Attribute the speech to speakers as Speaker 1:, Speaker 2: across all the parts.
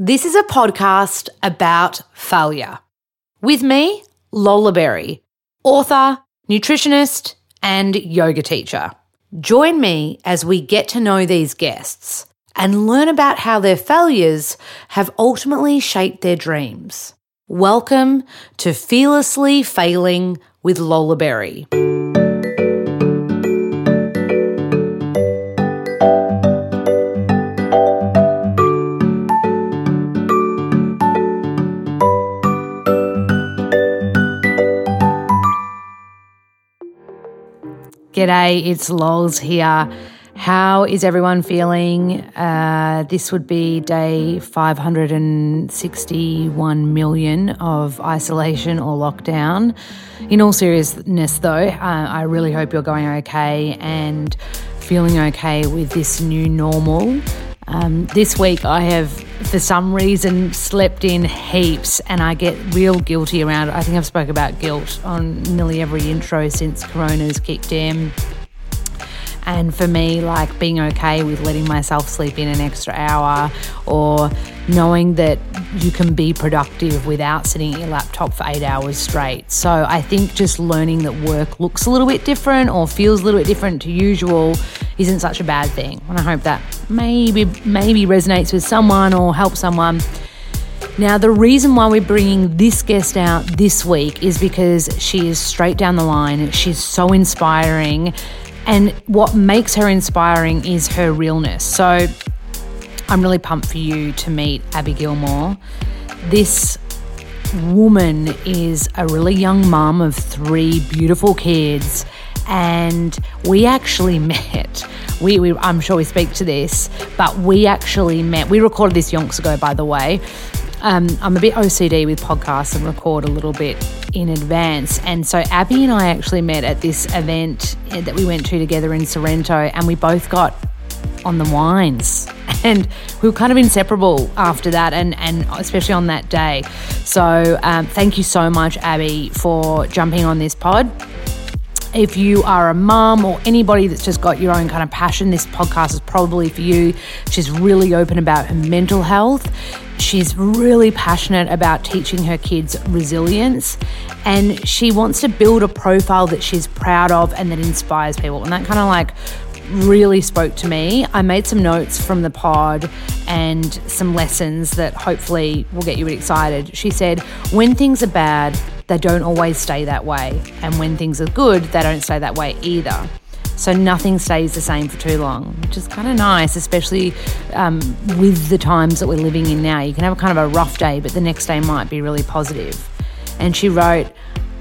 Speaker 1: This is a podcast about failure. With me, Lola Berry, author, nutritionist, and yoga teacher. Join me as we get to know these guests and learn about how their failures have ultimately shaped their dreams. Welcome to Fearlessly Failing with Lola Berry. G'day, it's Lols here. How is everyone feeling? Uh, this would be day 561 million of isolation or lockdown. In all seriousness, though, uh, I really hope you're going okay and feeling okay with this new normal. Um, this week, I have, for some reason, slept in heaps, and I get real guilty around it. I think I've spoke about guilt on nearly every intro since Corona's kicked in. And for me, like being okay with letting myself sleep in an extra hour or knowing that you can be productive without sitting at your laptop for eight hours straight. So I think just learning that work looks a little bit different or feels a little bit different to usual isn't such a bad thing. And I hope that maybe maybe resonates with someone or helps someone. Now, the reason why we're bringing this guest out this week is because she is straight down the line. She's so inspiring. And what makes her inspiring is her realness. So I'm really pumped for you to meet Abby Gilmore. This woman is a really young mum of three beautiful kids. And we actually met. We, we, I'm sure we speak to this, but we actually met. We recorded this yonks ago, by the way. Um, I'm a bit OCD with podcasts and record a little bit in advance. And so Abby and I actually met at this event that we went to together in Sorrento, and we both got on the wines. And we were kind of inseparable after that, and, and especially on that day. So, um, thank you so much, Abby, for jumping on this pod. If you are a mum or anybody that's just got your own kind of passion, this podcast is probably for you. She's really open about her mental health. She's really passionate about teaching her kids resilience and she wants to build a profile that she's proud of and that inspires people. And that kind of like really spoke to me. I made some notes from the pod and some lessons that hopefully will get you excited. She said, When things are bad, they don't always stay that way. And when things are good, they don't stay that way either. So nothing stays the same for too long, which is kind of nice, especially um, with the times that we're living in now. You can have a kind of a rough day, but the next day might be really positive. And she wrote,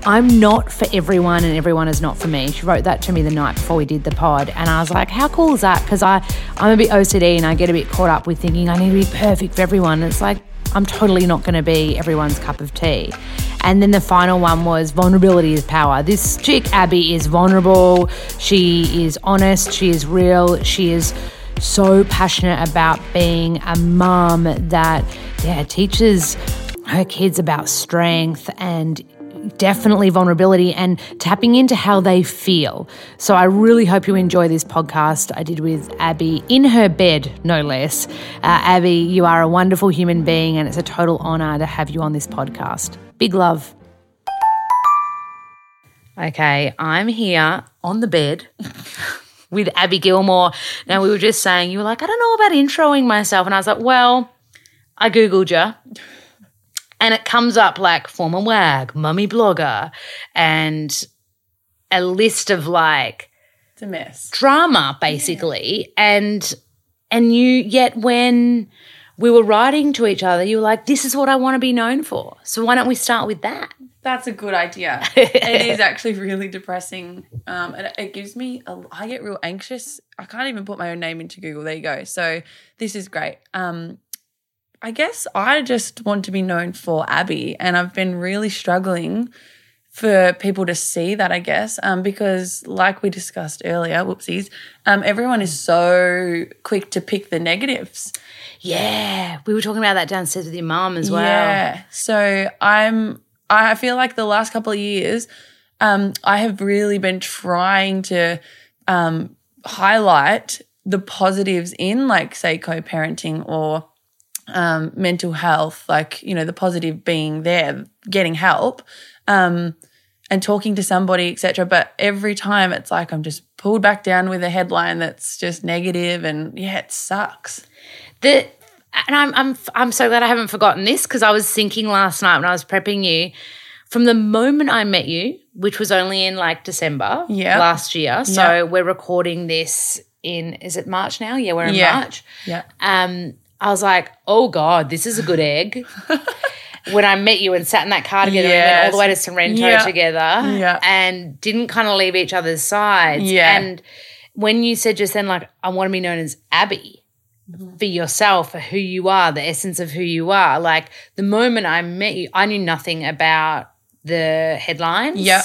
Speaker 1: I'm not for everyone and everyone is not for me. She wrote that to me the night before we did the pod. And I was like, how cool is that? Because I'm a bit OCD and I get a bit caught up with thinking I need to be perfect for everyone. It's like, I'm totally not going to be everyone's cup of tea. And then the final one was vulnerability is power. This chick, Abby, is vulnerable. She is honest. She is real. She is so passionate about being a mum that, yeah, teaches her kids about strength and definitely vulnerability and tapping into how they feel. So I really hope you enjoy this podcast I did with Abby in her bed, no less. Uh, Abby, you are a wonderful human being, and it's a total honor to have you on this podcast. Big love. Okay, I'm here on the bed. with Abby Gilmore. Now, we were just saying, you were like, I don't know about introing myself. And I was like, well, I Googled you and it comes up like former wag, mummy blogger, and a list of like
Speaker 2: It's a mess.
Speaker 1: drama basically. And and you yet when we were writing to each other, you were like, this is what I want to be known for. So why don't we start with that?
Speaker 2: That's a good idea. it is actually really depressing. Um, and it, gives me, a, I get real anxious. I can't even put my own name into Google. There you go. So this is great. Um, I guess I just want to be known for Abby, and I've been really struggling for people to see that, I guess, um, because like we discussed earlier, whoopsies, um, everyone is so quick to pick the negatives.
Speaker 1: Yeah. We were talking about that downstairs with your mum as well.
Speaker 2: Yeah. So I'm I feel like the last couple of years, um, I have really been trying to um, highlight the positives in like say co-parenting or um, mental health, like, you know, the positive being there, getting help, um, and talking to somebody, etc. But every time it's like I'm just pulled back down with a headline that's just negative and yeah, it sucks.
Speaker 1: The and I'm I'm I'm so glad I haven't forgotten this because I was thinking last night when I was prepping you. From the moment I met you, which was only in like December
Speaker 2: Yeah.
Speaker 1: last year, so
Speaker 2: Yeah.
Speaker 1: we're recording this in is it March now? Yeah, we're in
Speaker 2: Yeah.
Speaker 1: March.
Speaker 2: Yeah.
Speaker 1: Um, I was like, oh god, this is a good egg. when I met you and sat in that car together, and went all the way to Sorrento
Speaker 2: Yeah.
Speaker 1: together,
Speaker 2: Yeah.
Speaker 1: and didn't kind of leave each other's sides.
Speaker 2: Yeah.
Speaker 1: And when you said just then, like, I want to be known as Abby.
Speaker 2: Mm-hmm.
Speaker 1: for yourself, for who you are, the essence of who you are. Like the moment I met you, I knew nothing about the headlines.
Speaker 2: Yeah.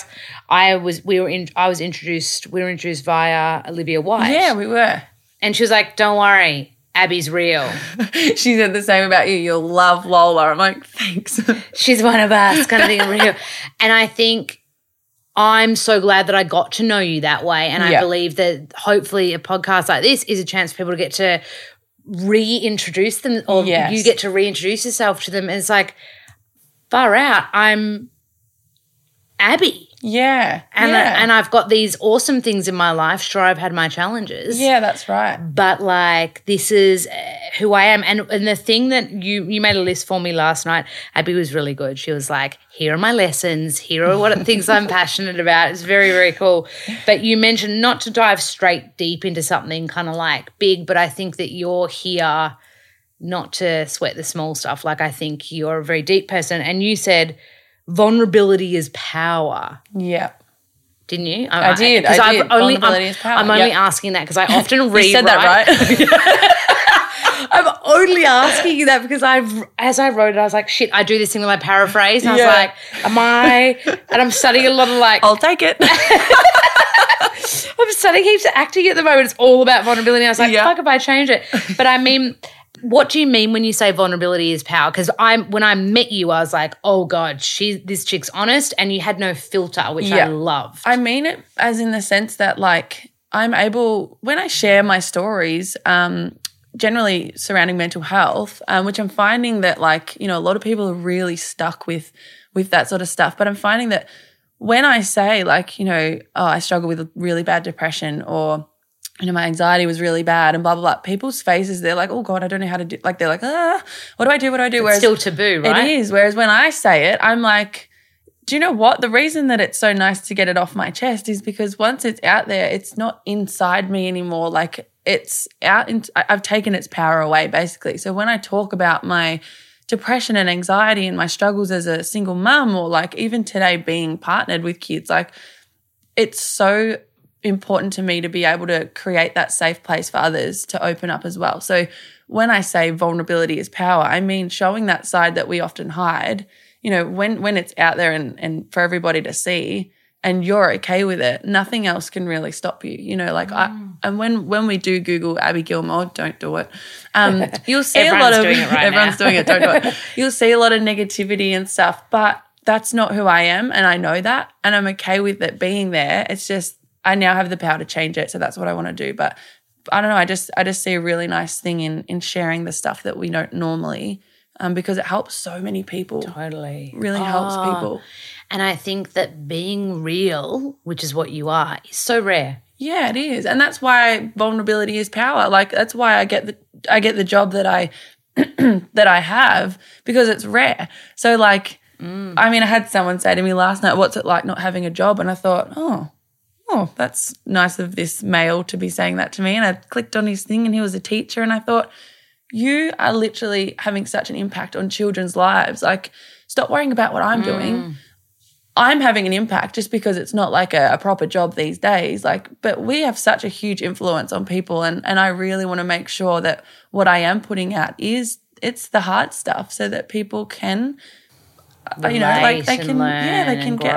Speaker 1: I was we were in I was introduced we were introduced via Olivia White.
Speaker 2: Yeah, we were.
Speaker 1: And she was like, Don't worry, Abby's real.
Speaker 2: she said the same about you. You'll love Lola. I'm like, thanks.
Speaker 1: She's one of us, kind of thing. real. And I think I'm so glad that I got to know you that way. And I believe that hopefully a podcast like this is a chance for people to get to reintroduce them or
Speaker 2: Yes.
Speaker 1: you get to reintroduce yourself to them. And it's like, far out, I'm Abby.
Speaker 2: Yeah.
Speaker 1: And,
Speaker 2: yeah.
Speaker 1: and I've got these awesome things in my life. Sure, I've had my challenges.
Speaker 2: yeah, that's right.
Speaker 1: but like this is uh, who I am. And and the thing that you you made a list for me last night, Abby was really good. She was like, "Here are my lessons. Here are what things I'm passionate about." It's very very cool. But you mentioned not to dive straight deep into something kind of like big, but I think that you're here not to sweat the small stuff. Like I think you're a very deep person, and you said vulnerability is power
Speaker 2: Yeah.
Speaker 1: didn't you?
Speaker 2: I did,
Speaker 1: 'cause
Speaker 2: I
Speaker 1: I've
Speaker 2: did.
Speaker 1: Only,
Speaker 2: Vulnerability
Speaker 1: I'm,
Speaker 2: is power,
Speaker 1: I'm only
Speaker 2: yeah.
Speaker 1: asking that because I often read.
Speaker 2: You said that right.
Speaker 1: I'm only asking you that because I've, as I wrote it, I was like, shit, I do this thing with my paraphrase. And I was like, am I, and I'm studying a lot of like,
Speaker 2: I'll take it.
Speaker 1: I'm studying heaps of acting at the moment. It's all about vulnerability. I was like,
Speaker 2: Yeah.
Speaker 1: fuck if I change it. But I mean, what do you mean when you say vulnerability is power? Because I'm when I met you, I was like, oh god, she this chick's honest, and you had no filter, which I love.
Speaker 2: I mean it as in the sense that like I'm able when I share my stories, um, generally surrounding mental health, um, which I'm finding that like you know a lot of people are really stuck with with that sort of stuff. But I'm finding that when I say like you know oh I struggle with really bad depression or you know my anxiety was really bad and blah blah blah, people's faces they're like oh god I don't know how to do like they're like ah what do I do what do I do Whereas
Speaker 1: Still taboo, right?
Speaker 2: it is. Whereas when I say it, I'm like, do you know what? The reason that it's so nice to get it off my chest is because once it's out there, it's not inside me anymore. Like it's out. In, I've taken its power away, basically. So when I talk about my depression and anxiety and my struggles as a single mum, or like even today being partnered with kids, like it's so important to me to be able to create that safe place for others to open up as well. So when I say vulnerability is power, I mean showing that side that we often hide. You know, when when it's out there and and for everybody to see and you're okay with it, nothing else can really stop you. You know, like
Speaker 1: Mm.
Speaker 2: I and when when we do Google Abby Gilmore, don't do it. Um, you'll see a lot of
Speaker 1: doing it right
Speaker 2: everyone's
Speaker 1: now.
Speaker 2: doing it. Don't do it. You'll see a lot of negativity and stuff, but that's not who I am, and I know that, and I'm okay with it being there. It's just I now have the power to change it, so that's what I want to do. But I don't know. I just I just see a really nice thing in in sharing the stuff that we don't normally, um, because it helps so many people.
Speaker 1: Totally.
Speaker 2: Really helps
Speaker 1: Oh.
Speaker 2: people.
Speaker 1: And I think that being real, which is what you are, is so rare.
Speaker 2: Yeah, it is, and that's why vulnerability is power. Like that's why I get the I get the job that I that I have because it's rare. So like, I mean, I had someone say to me last night, "What's it like not having a job?" And I thought, oh. Oh, that's nice of this male to be saying that to me. And I clicked on his thing and he was a teacher. And I thought, you are literally having such an impact on children's lives. Like, stop worrying about what I'm doing. I'm having an impact just because it's not like a, a proper job these days. Like, but we have such a huge influence on people, and and I really want to make sure that what I am putting out is it's the hard stuff, so that people can, uh, you know, like they
Speaker 1: Relate
Speaker 2: can, yeah, they can get,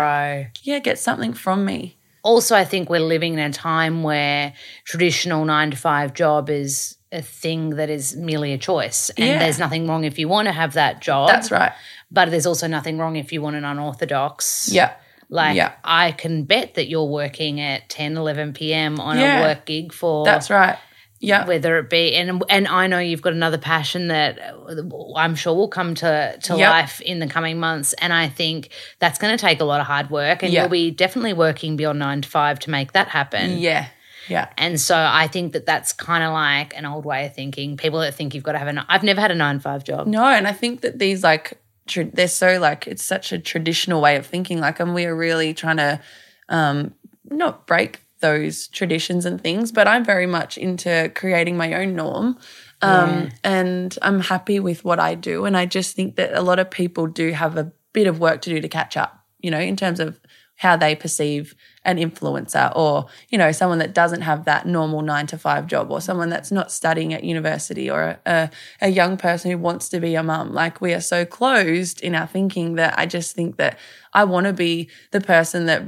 Speaker 2: yeah, get something from me.
Speaker 1: Also, I think we're living in a time where traditional nine to five job is a thing that is merely a choice. And
Speaker 2: Yeah.
Speaker 1: there's nothing wrong if you want to have that job.
Speaker 2: That's right.
Speaker 1: But there's also nothing wrong if you want an unorthodox.
Speaker 2: Yeah,
Speaker 1: Like,
Speaker 2: Yeah.
Speaker 1: I can bet that you're working at 10, 11 p.m. on
Speaker 2: Yeah.
Speaker 1: a work gig for
Speaker 2: that's right. Yeah.
Speaker 1: Whether it be and and I know you've got another passion that I'm sure will come to to
Speaker 2: Yep.
Speaker 1: life in the coming months, and I think that's going to take a lot of hard work, and
Speaker 2: Yeah.
Speaker 1: you'll be definitely working beyond nine to five to make that happen.
Speaker 2: Yeah. Yeah.
Speaker 1: And so I think that that's kind of like an old way of thinking. People that think you've got to have a. ni- I've never had a nine to five job.
Speaker 2: No, and I think that these like tra- they're so like it's such a traditional way of thinking. Like, and we are really trying to um, not break those traditions and things, but I'm very much into creating my own norm. Um, And I'm happy with what I do. And I just think that a lot of people do have a bit of work to do to catch up, you know, in terms of how they perceive an influencer or, you know, someone that doesn't have that normal nine to five job or someone that's not studying at university or a, a young person who wants to be a mum. Like we are so closed in our thinking that I just think that I want to be the person that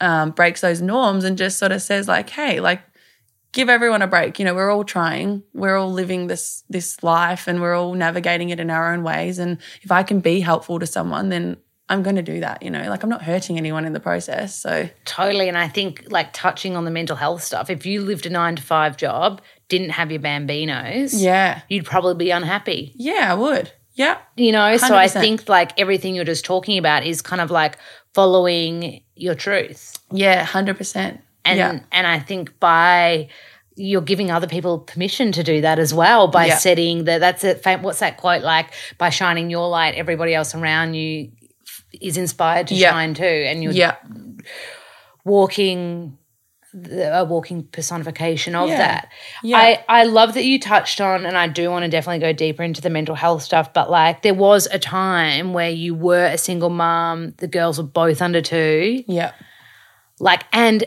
Speaker 2: um, breaks those norms and just sort of says like, hey, like give everyone a break. You know, we're all trying, we're all living this this life, and we're all navigating it in our own ways. And if I can be helpful to someone, then I'm going to do that. You know, like I'm not hurting anyone in the process. So
Speaker 1: Totally. And I think like touching on the mental health stuff, if you lived a nine to five job, didn't have your bambinos,
Speaker 2: yeah,
Speaker 1: you'd probably be unhappy.
Speaker 2: yeah, I would. Yeah,
Speaker 1: You know, so I think like everything you're just talking about is kind of like following your truth.
Speaker 2: yeah, hundred percent.
Speaker 1: And
Speaker 2: Yeah,
Speaker 1: and I think by you're giving other people permission to do that as well by
Speaker 2: Yeah.
Speaker 1: setting that that's it fam- what's that quote like by shining your light everybody else around you is inspired to
Speaker 2: Yeah.
Speaker 1: shine too and you're
Speaker 2: yeah,
Speaker 1: walking a walking personification of
Speaker 2: Yeah.
Speaker 1: that.
Speaker 2: Yeah.
Speaker 1: I I love that you touched on and I do want to definitely go deeper into the mental health stuff but like there was a time where you were a single mom, the girls were both under 2,
Speaker 2: yeah,
Speaker 1: like and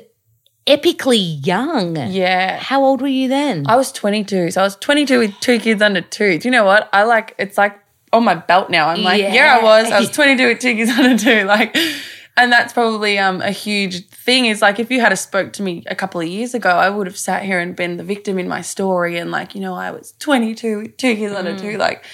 Speaker 1: epically young.
Speaker 2: yeah.
Speaker 1: How old were you then?
Speaker 2: I was 22, so I was 22 with two kids under two. Do you know what? I like it's like on my belt now. I'm like, yeah,
Speaker 1: Yeah.
Speaker 2: I was. I was 22 with two kids under two. Like, and that's probably um a huge thing. Is like if you had a spoke to me a couple of years ago, I would have sat here and been the victim in my story and like, you know, I was 22 with two kids under two, like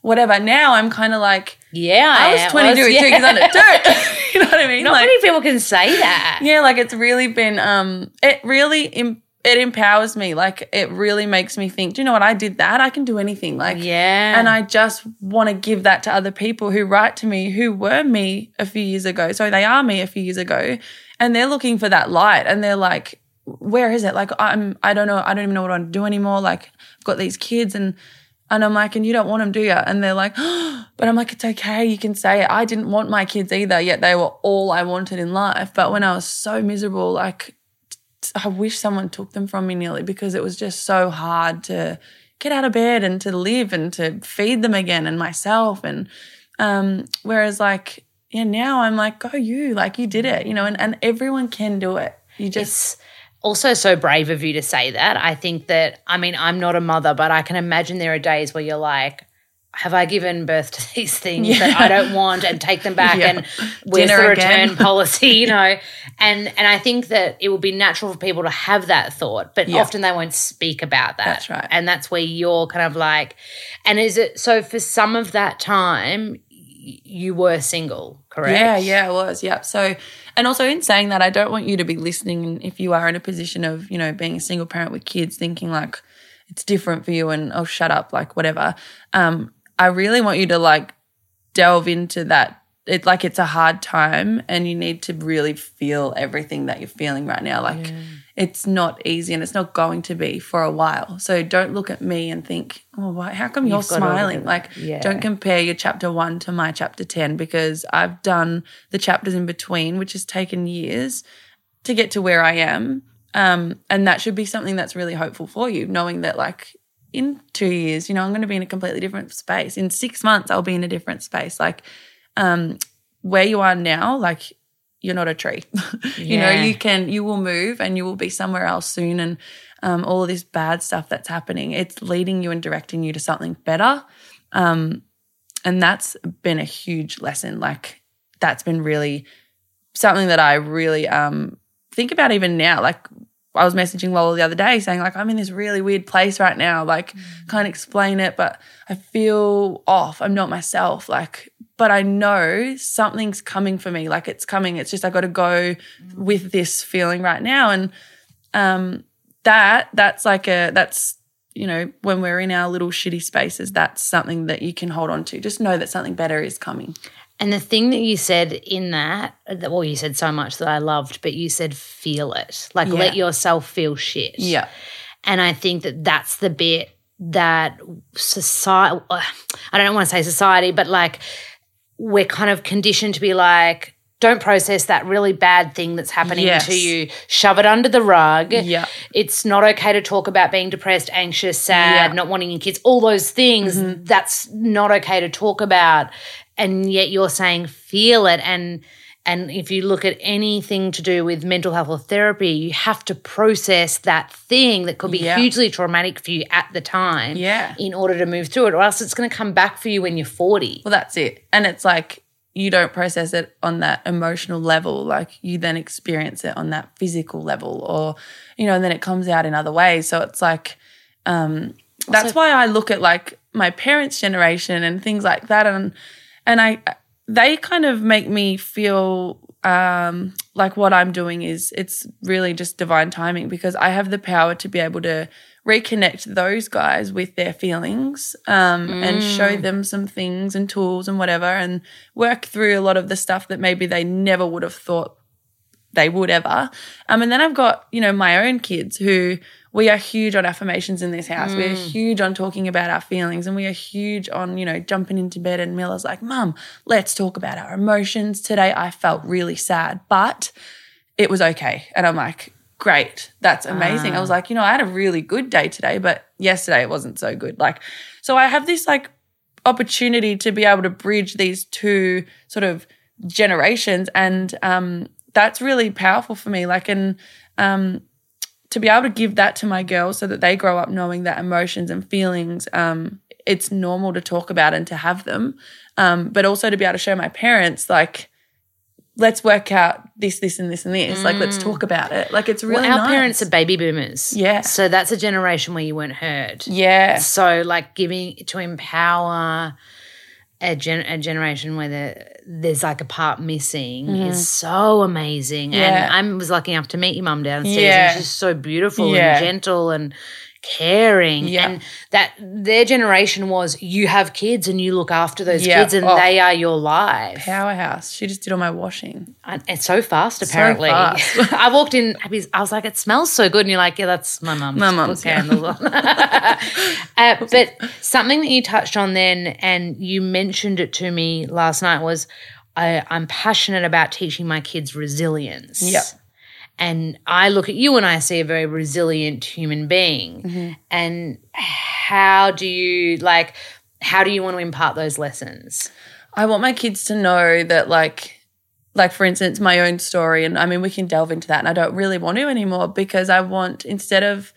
Speaker 2: whatever. Now I'm kind of like,
Speaker 1: yeah,
Speaker 2: I was 22 with two kids under two. you know what I mean?
Speaker 1: Not
Speaker 2: like,
Speaker 1: many people can say that.
Speaker 2: yeah, like it's really been um it really Im- it empowers me. Like it really makes me think, do you know what? I did that. I can do anything. Like
Speaker 1: Yeah.
Speaker 2: and I just want to give that to other people who write to me who were me a few years ago. So they are me a few years ago and they're looking for that light and they're like where is it? Like I'm I don't know, I don't even know what I want to do anymore. Like I've got these kids and and I'm like, and you don't want them, do you? And they're like, but I'm like, it's okay. You can say it. I didn't want my kids either, yet they were all I wanted in life. But when I was so miserable, like, I wish someone took them from me nearly because it was just so hard to get out of bed and to live and to feed them again and myself. And um, whereas, like, yeah, now I'm like, go you, like, you did it, you know, and, and everyone can do it. You just,
Speaker 1: it's also so brave of you to say that. I think that, I mean, I'm not a mother, but I can imagine there are days where you're like, have I given birth to these things that I don't want and take them back
Speaker 2: Yeah.
Speaker 1: and where's
Speaker 2: Dinner
Speaker 1: the
Speaker 2: again.
Speaker 1: return policy, you know? And and I think that it would be natural for people to have that thought, but
Speaker 2: Yeah.
Speaker 1: often they won't speak about that.
Speaker 2: That's right.
Speaker 1: And that's where you're kind of like and is it so for some of that time you were single, correct?
Speaker 2: Yeah, yeah, it was. Yeah. So, and also in saying that, I don't want you to be listening if you are in a position of, you know, being a single parent with kids, thinking like it's different for you and oh, shut up, like whatever. Um, I really want you to like delve into that. It like it's a hard time and you need to really feel everything that you're feeling right now. Like it's not easy and it's not going to be for a while. So don't look at me and think, oh, why, how come you're
Speaker 1: You've of
Speaker 2: smiling? Like,
Speaker 1: Yeah.
Speaker 2: don't compare your chapter one to my chapter 10 because I've done the chapters in between, which has taken years to get to where I am. Um, and that should be something that's really hopeful for you, knowing that, like, in two years, you know, I'm going to be in a completely different space. In six months, I'll be in a different space. Like, um, where you are now, like, you're not a tree. you know, you can, you will move and you will be somewhere else soon. And um, all of this bad stuff that's happening, it's leading you and directing you to something better. Um, and that's been a huge lesson. Like, that's been really something that I really um, think about even now. Like, I was messaging Lola the other day saying, like, I'm in this really weird place right now. Like, can't explain it, but I feel off. I'm not myself. Like, but I know something's coming for me. Like, it's coming. It's just I got to go with this feeling right now. And um, that that's like a that's you know, when we're in our little shitty spaces, that's something that you can hold on to. Just know that something better is coming.
Speaker 1: And the thing that you said in that, well, you said so much that I loved, but you said feel it. Like
Speaker 2: Yeah.
Speaker 1: let yourself feel shit.
Speaker 2: Yeah.
Speaker 1: And I think that that's the bit that society, I don't want to say society, but like we're kind of conditioned to be like, don't process that really bad thing that's happening
Speaker 2: Yes.
Speaker 1: to you. Shove it under the rug.
Speaker 2: Yeah.
Speaker 1: It's not okay to talk about being depressed, anxious, sad,
Speaker 2: Yeah. Mm-hmm.
Speaker 1: not wanting your kids, all those things. That's not okay to talk about. And yet you're saying feel it. And and if you look at anything to do with mental health or therapy, you have to process that thing that could be
Speaker 2: Yeah.
Speaker 1: hugely traumatic for you at the time
Speaker 2: Yeah.
Speaker 1: in order to move through it, or else it's going to come back for you when you're 40.
Speaker 2: Well, that's it. And it's like you don't process it on that emotional level. Like you then experience it on that physical level, or, you know, and then it comes out in other ways. So it's like, um, that's why I look at like my parents' generation and things like that. And, and I, they kind of make me feel um, like what I'm doing is it's really just divine timing because I have the power to be able to reconnect those guys with their feelings um, and show them some things and tools and whatever and work through a lot of the stuff that maybe they never would have thought they would ever. Um, and then I've got, you know, my own kids who we are huge on affirmations in this house. We are huge on talking about our feelings and we are huge on, you know, jumping into bed and Milla's like, Mum, let's talk about our emotions. Today I felt really sad, but it was okay. And I'm like, great. That's amazing. I was like, you know, I had a really good day today, but yesterday it wasn't so good. Like, so I have this like opportunity to be able to bridge these two sort of generations and um that's really powerful for me like and um to be able to give that to my girls so that they grow up knowing that emotions and feelings um it's normal to talk about and to have them um but also to be able to show my parents like let's work out this this and this and this like let's talk about it like it's really
Speaker 1: well, our
Speaker 2: nice.
Speaker 1: parents are baby boomers.
Speaker 2: Yeah.
Speaker 1: So that's a generation where you weren't heard.
Speaker 2: yeah
Speaker 1: So, like, giving to empower a, gen- a generation where the, there's like a part missing mm-hmm. is so amazing.
Speaker 2: Yeah.
Speaker 1: And I was lucky enough to meet your mum downstairs.
Speaker 2: Yeah.
Speaker 1: And she's so beautiful
Speaker 2: Yeah.
Speaker 1: and gentle and caring.
Speaker 2: Yeah.
Speaker 1: And that their generation was you have kids and you look after those
Speaker 2: Yeah.
Speaker 1: kids and
Speaker 2: Oh.
Speaker 1: they are your life.
Speaker 2: powerhouse she just did all my washing
Speaker 1: And it's so fast, apparently.
Speaker 2: fast.
Speaker 1: I walked in, I was like, it smells so good. And you're like, yeah, that's my mum's.
Speaker 2: My mum's, yeah.
Speaker 1: on. uh, but something that you touched on then, and you mentioned it to me last night, was I, I'm passionate about teaching my kids resilience.
Speaker 2: Yep.
Speaker 1: And I look at you and I see a very resilient human being.
Speaker 2: Mm-hmm.
Speaker 1: And how do you, like, how do you want to impart those lessons?
Speaker 2: I want my kids to know that like like for instance my own story and I mean we can delve into that and I don't really want to anymore because I want instead of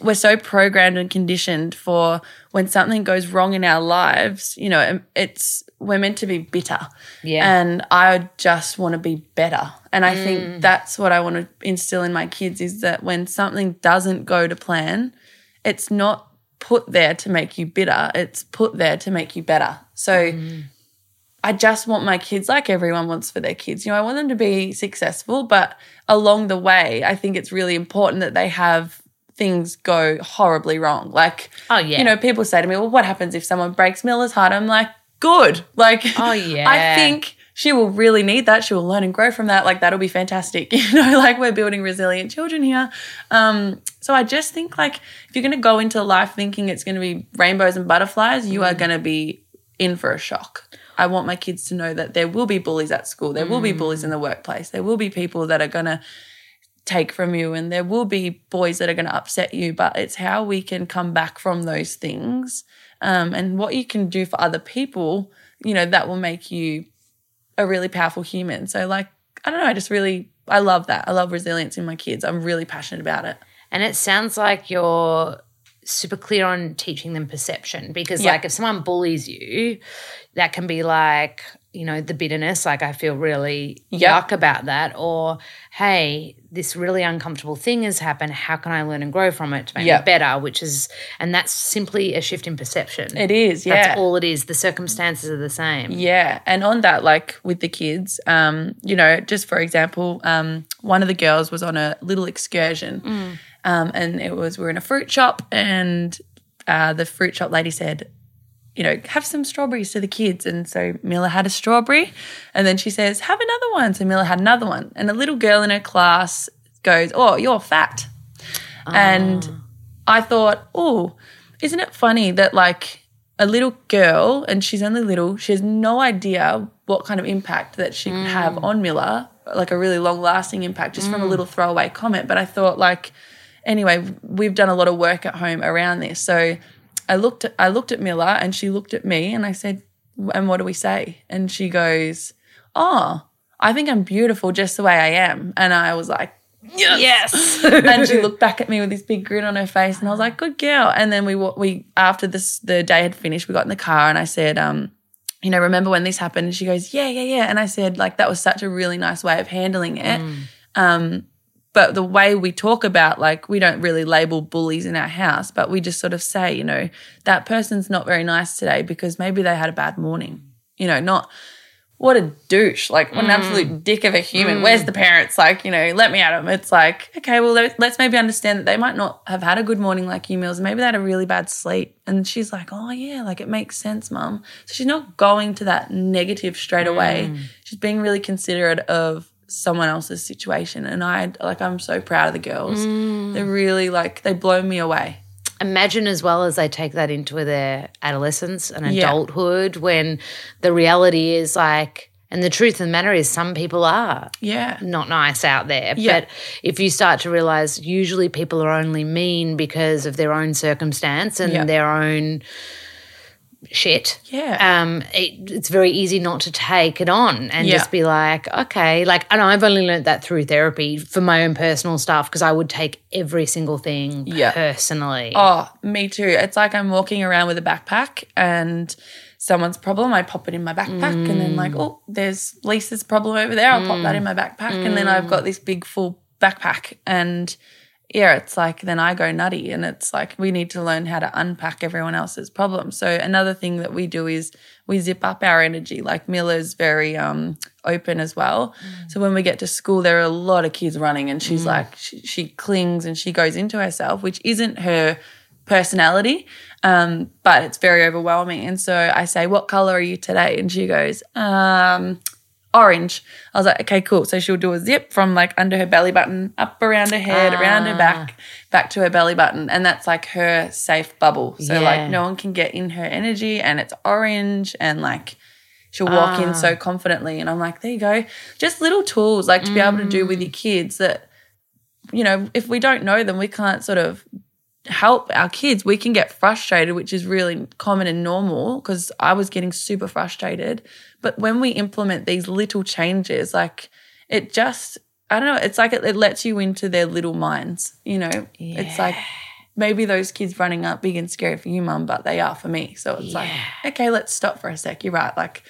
Speaker 2: we're so programmed and conditioned for when something goes wrong in our lives, you know, it's we're meant to be bitter.
Speaker 1: Yeah.
Speaker 2: And I just want to be better. And I think mm. that's what I want to instill in my kids is that when something doesn't go to plan, it's not put there to make you bitter, it's put there to make you better. So mm. I just want my kids, like everyone wants for their kids, you know, I want them to be successful, but along the way, I think it's really important that they have things go horribly wrong. Like,
Speaker 1: Oh, yeah.
Speaker 2: you know, people say to me, well, what happens if someone breaks Milla's heart? I'm like, good. Like,
Speaker 1: Oh, yeah.
Speaker 2: I think she will really need that. She will learn and grow from that. Like, that'll be fantastic. You know, like we're building resilient children here. Um, so I just think, like, if you're going to go into life thinking it's going to be rainbows and butterflies, you are going to be in for a shock. I want my kids to know that there will be bullies at school, there will be bullies in the workplace, there will be people that are going to take from you, and there will be boys that are going to upset you. But it's how we can come back from those things um, and what you can do for other people, you know, that will make you a really powerful human. So, like, I don't know, I just really, I love that. I love resilience in my kids. I'm really passionate about it.
Speaker 1: And it sounds like you're super clear on teaching them perception because,
Speaker 2: Yeah.
Speaker 1: like, if someone bullies you, that can be like, you know, the bitterness, like, I feel really
Speaker 2: Yeah.
Speaker 1: yuck about that. Or, hey, this really uncomfortable thing has happened. How can I learn and grow from it to make
Speaker 2: Yeah.
Speaker 1: me better? Which is, and that's simply a shift in perception.
Speaker 2: It is, yeah.
Speaker 1: That's all it is. The circumstances are the same.
Speaker 2: Yeah, and on that, like with the kids, um, you know, just for example, um, one of the girls was on a little excursion, um, and it was we are in a fruit shop, and uh, the fruit shop lady said, you know, have some strawberries to the kids. And so Milla had a strawberry. And then she says, have another one. So Milla had another one. And a little girl in her class goes, oh, you're fat. And ah. I thought, oh, isn't it funny that like a little girl, and she's only little, she has no idea what kind of impact that she could have mm. on Milla, like a really long lasting impact just from a mm. little throwaway comment. But I thought, like, anyway, we've done a lot of work at home around this. So I looked at, I looked at Milla and she looked at me and I said, and what do we say? And she goes, oh, I think I'm beautiful just the way I am. And I was like,
Speaker 1: Yes.
Speaker 2: and she looked back at me with this big grin on her face, and I was like, "Good girl." And then we we after this the day had finished, we got in the car, and I said, um, you know, remember when this happened? And she goes, "Yeah, yeah, yeah." And I said, like, that was such a really nice way of handling it. Um, but the way we talk about, like, we don't really label bullies in our house, but we just sort of say, you know, that person's not very nice today because maybe they had a bad morning. You know, not what a douche, like what an mm. absolute dick of a human. Mm. Where's the parents? Like, you know, let me at them. It's like, okay, well, let- let's maybe understand that they might not have had a good morning like you, Mills. Maybe they had a really bad sleep. And she's like, oh, yeah, like it makes sense, mum. So she's not going to that negative straight away. Mm. She's being really considerate of someone else's situation. And I, like, I'm so proud of the girls. Mm. They're really like, they blow me away.
Speaker 1: Imagine as well as they take that into their adolescence and
Speaker 2: Yeah.
Speaker 1: adulthood when the reality is like, and the truth of the matter is some people are
Speaker 2: Yeah.
Speaker 1: not nice out there.
Speaker 2: Yeah.
Speaker 1: But if you start to realize usually people are only mean because of their own circumstance and
Speaker 2: Yeah.
Speaker 1: their own shit.
Speaker 2: Yeah.
Speaker 1: Um, it, it's very easy not to take it on and
Speaker 2: Yeah.
Speaker 1: just be like, okay, like, and I've only learned that through therapy for my own personal stuff because I would take every single thing
Speaker 2: Yeah.
Speaker 1: personally.
Speaker 2: Oh, me too. It's like I'm walking around with a backpack and someone's problem, I pop it in my backpack and then like, mm. oh, there's Lisa's problem over there. I'll pop that mm. in my backpack. And then mm. I've got this big full backpack and yeah, it's like then I go nutty and it's like we need to learn how to unpack everyone else's problems. So another thing that we do is we zip up our energy. Like Milla's very um open as well. So when we get to school there are a lot of kids running and she's like she, she clings and she goes into herself, which isn't her personality. Um, but it's very overwhelming. And so I say, What color are you today? And she goes, um, orange. I was like, okay, cool. So she'll do a zip from like under her belly button, up around her head, around her ah. back, back to her belly button. And that's like her safe bubble. So
Speaker 1: Yeah.
Speaker 2: like no one can get in her energy and it's orange and like she'll walk in so ah. confidently. And I'm like, there you go. Just little tools like to be able to do with mm. your kids that, you know, if we don't know them, we can't sort of help our kids. We can get frustrated, which is really common and normal because I was getting super frustrated. But when we implement these little changes, like it just, I don't know, it's like it, it lets you into their little minds, you know? It's like maybe those kids running up big and scary for you, mum, but they are for me. So it's like, okay, let's stop for a sec. You're right. Like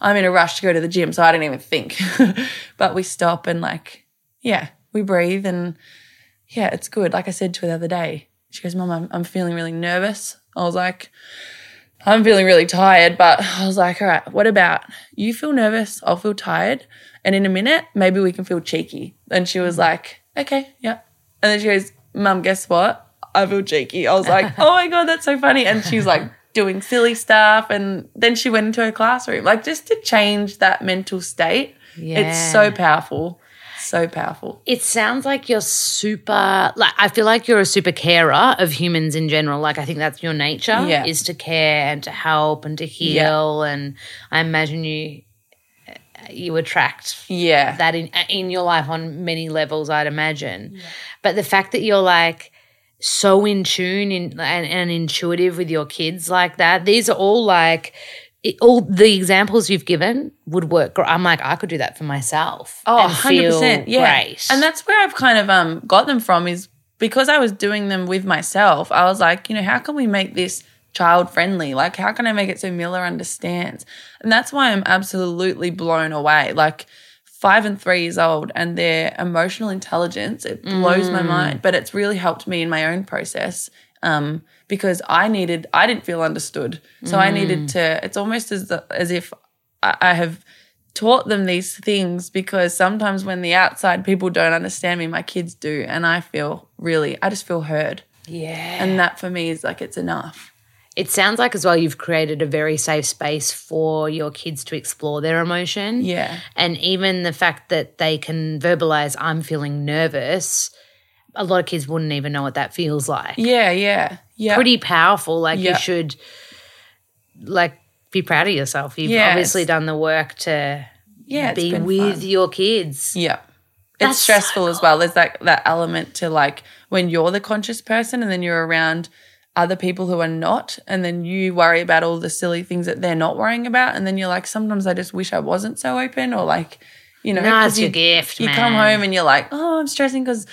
Speaker 2: I'm in a rush to go to the gym, so I didn't even think. but we stop and like, yeah, we breathe and yeah, it's good. Like I said to her the other day, she goes, Mum, I'm, I'm feeling really nervous. I was like, I'm feeling really tired, but I was like, all right, what about you feel nervous? I'll feel tired. And in a minute, maybe we can feel cheeky. And she was like, okay, yeah. And then she goes, Mum, guess what? I feel cheeky. I was like, oh my God, that's so funny. And she's like doing silly stuff. And then she went into her classroom, like just to change that mental state. yeah. It's so powerful. So powerful.
Speaker 1: It sounds like you're super like I feel like you're a super carer of humans in general. Like I think that's your nature
Speaker 2: Yeah.
Speaker 1: is to care and to help and to heal and I imagine you you attract
Speaker 2: Yeah.
Speaker 1: that in in your life on many levels I'd imagine. But the fact that you're like so in tune in, and, and intuitive with your kids like that, these are all like it, all the examples you've given would work. I'm like, I could do that for myself.
Speaker 2: Oh,
Speaker 1: and
Speaker 2: 100%.
Speaker 1: feel
Speaker 2: yeah.
Speaker 1: great.
Speaker 2: And that's where I've kind of um got them from is because I was doing them with myself. I was like, you know, how can we make this child friendly? Like how can I make it so Milla understands? And that's why I'm absolutely blown away. Like 5 and 3 years old and their emotional intelligence, it blows my mind, but it's really helped me in my own process. Um, because I needed, I didn't feel understood, so I needed mm. to. It's almost as the, as if I, I have taught them these things because sometimes when the outside people don't understand me, my kids do. And I feel really, I just feel heard.
Speaker 1: Yeah.
Speaker 2: And that for me is like it's enough.
Speaker 1: It sounds like as well you've created a very safe space for your kids to explore their emotion.
Speaker 2: Yeah.
Speaker 1: And even the fact that they can verbalize, I'm feeling nervous, a lot of kids wouldn't even know what that feels like.
Speaker 2: Yeah, yeah. Yeah.
Speaker 1: Pretty powerful. Like
Speaker 2: Yeah.
Speaker 1: you should like be proud of yourself. You've
Speaker 2: Yes.
Speaker 1: obviously done the work to
Speaker 2: yeah,
Speaker 1: be with
Speaker 2: fun.
Speaker 1: your kids.
Speaker 2: Yeah.
Speaker 1: That's
Speaker 2: It's stressful
Speaker 1: so
Speaker 2: as well. There's that that element to like when you're the conscious person and then you're around other people who are not and then you worry about all the silly things that they're not worrying about and then you're like sometimes I just wish I wasn't so open or like you know
Speaker 1: No, it's
Speaker 2: you,
Speaker 1: your gift,
Speaker 2: you
Speaker 1: man.
Speaker 2: come home and you're like oh I'm stressing because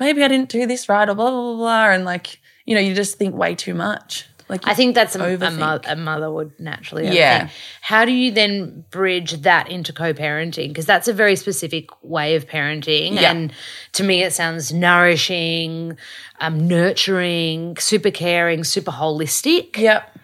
Speaker 2: maybe I didn't do this right or blah blah blah blah and like you know you just think way too much like
Speaker 1: I think that's a, a, mo- a mother would naturally.
Speaker 2: Yeah.
Speaker 1: overthink. How do you then bridge that into co-parenting? Because that's a very specific way of parenting,
Speaker 2: Yeah.
Speaker 1: and to me, it sounds nourishing, um, nurturing, super caring, super holistic.
Speaker 2: yep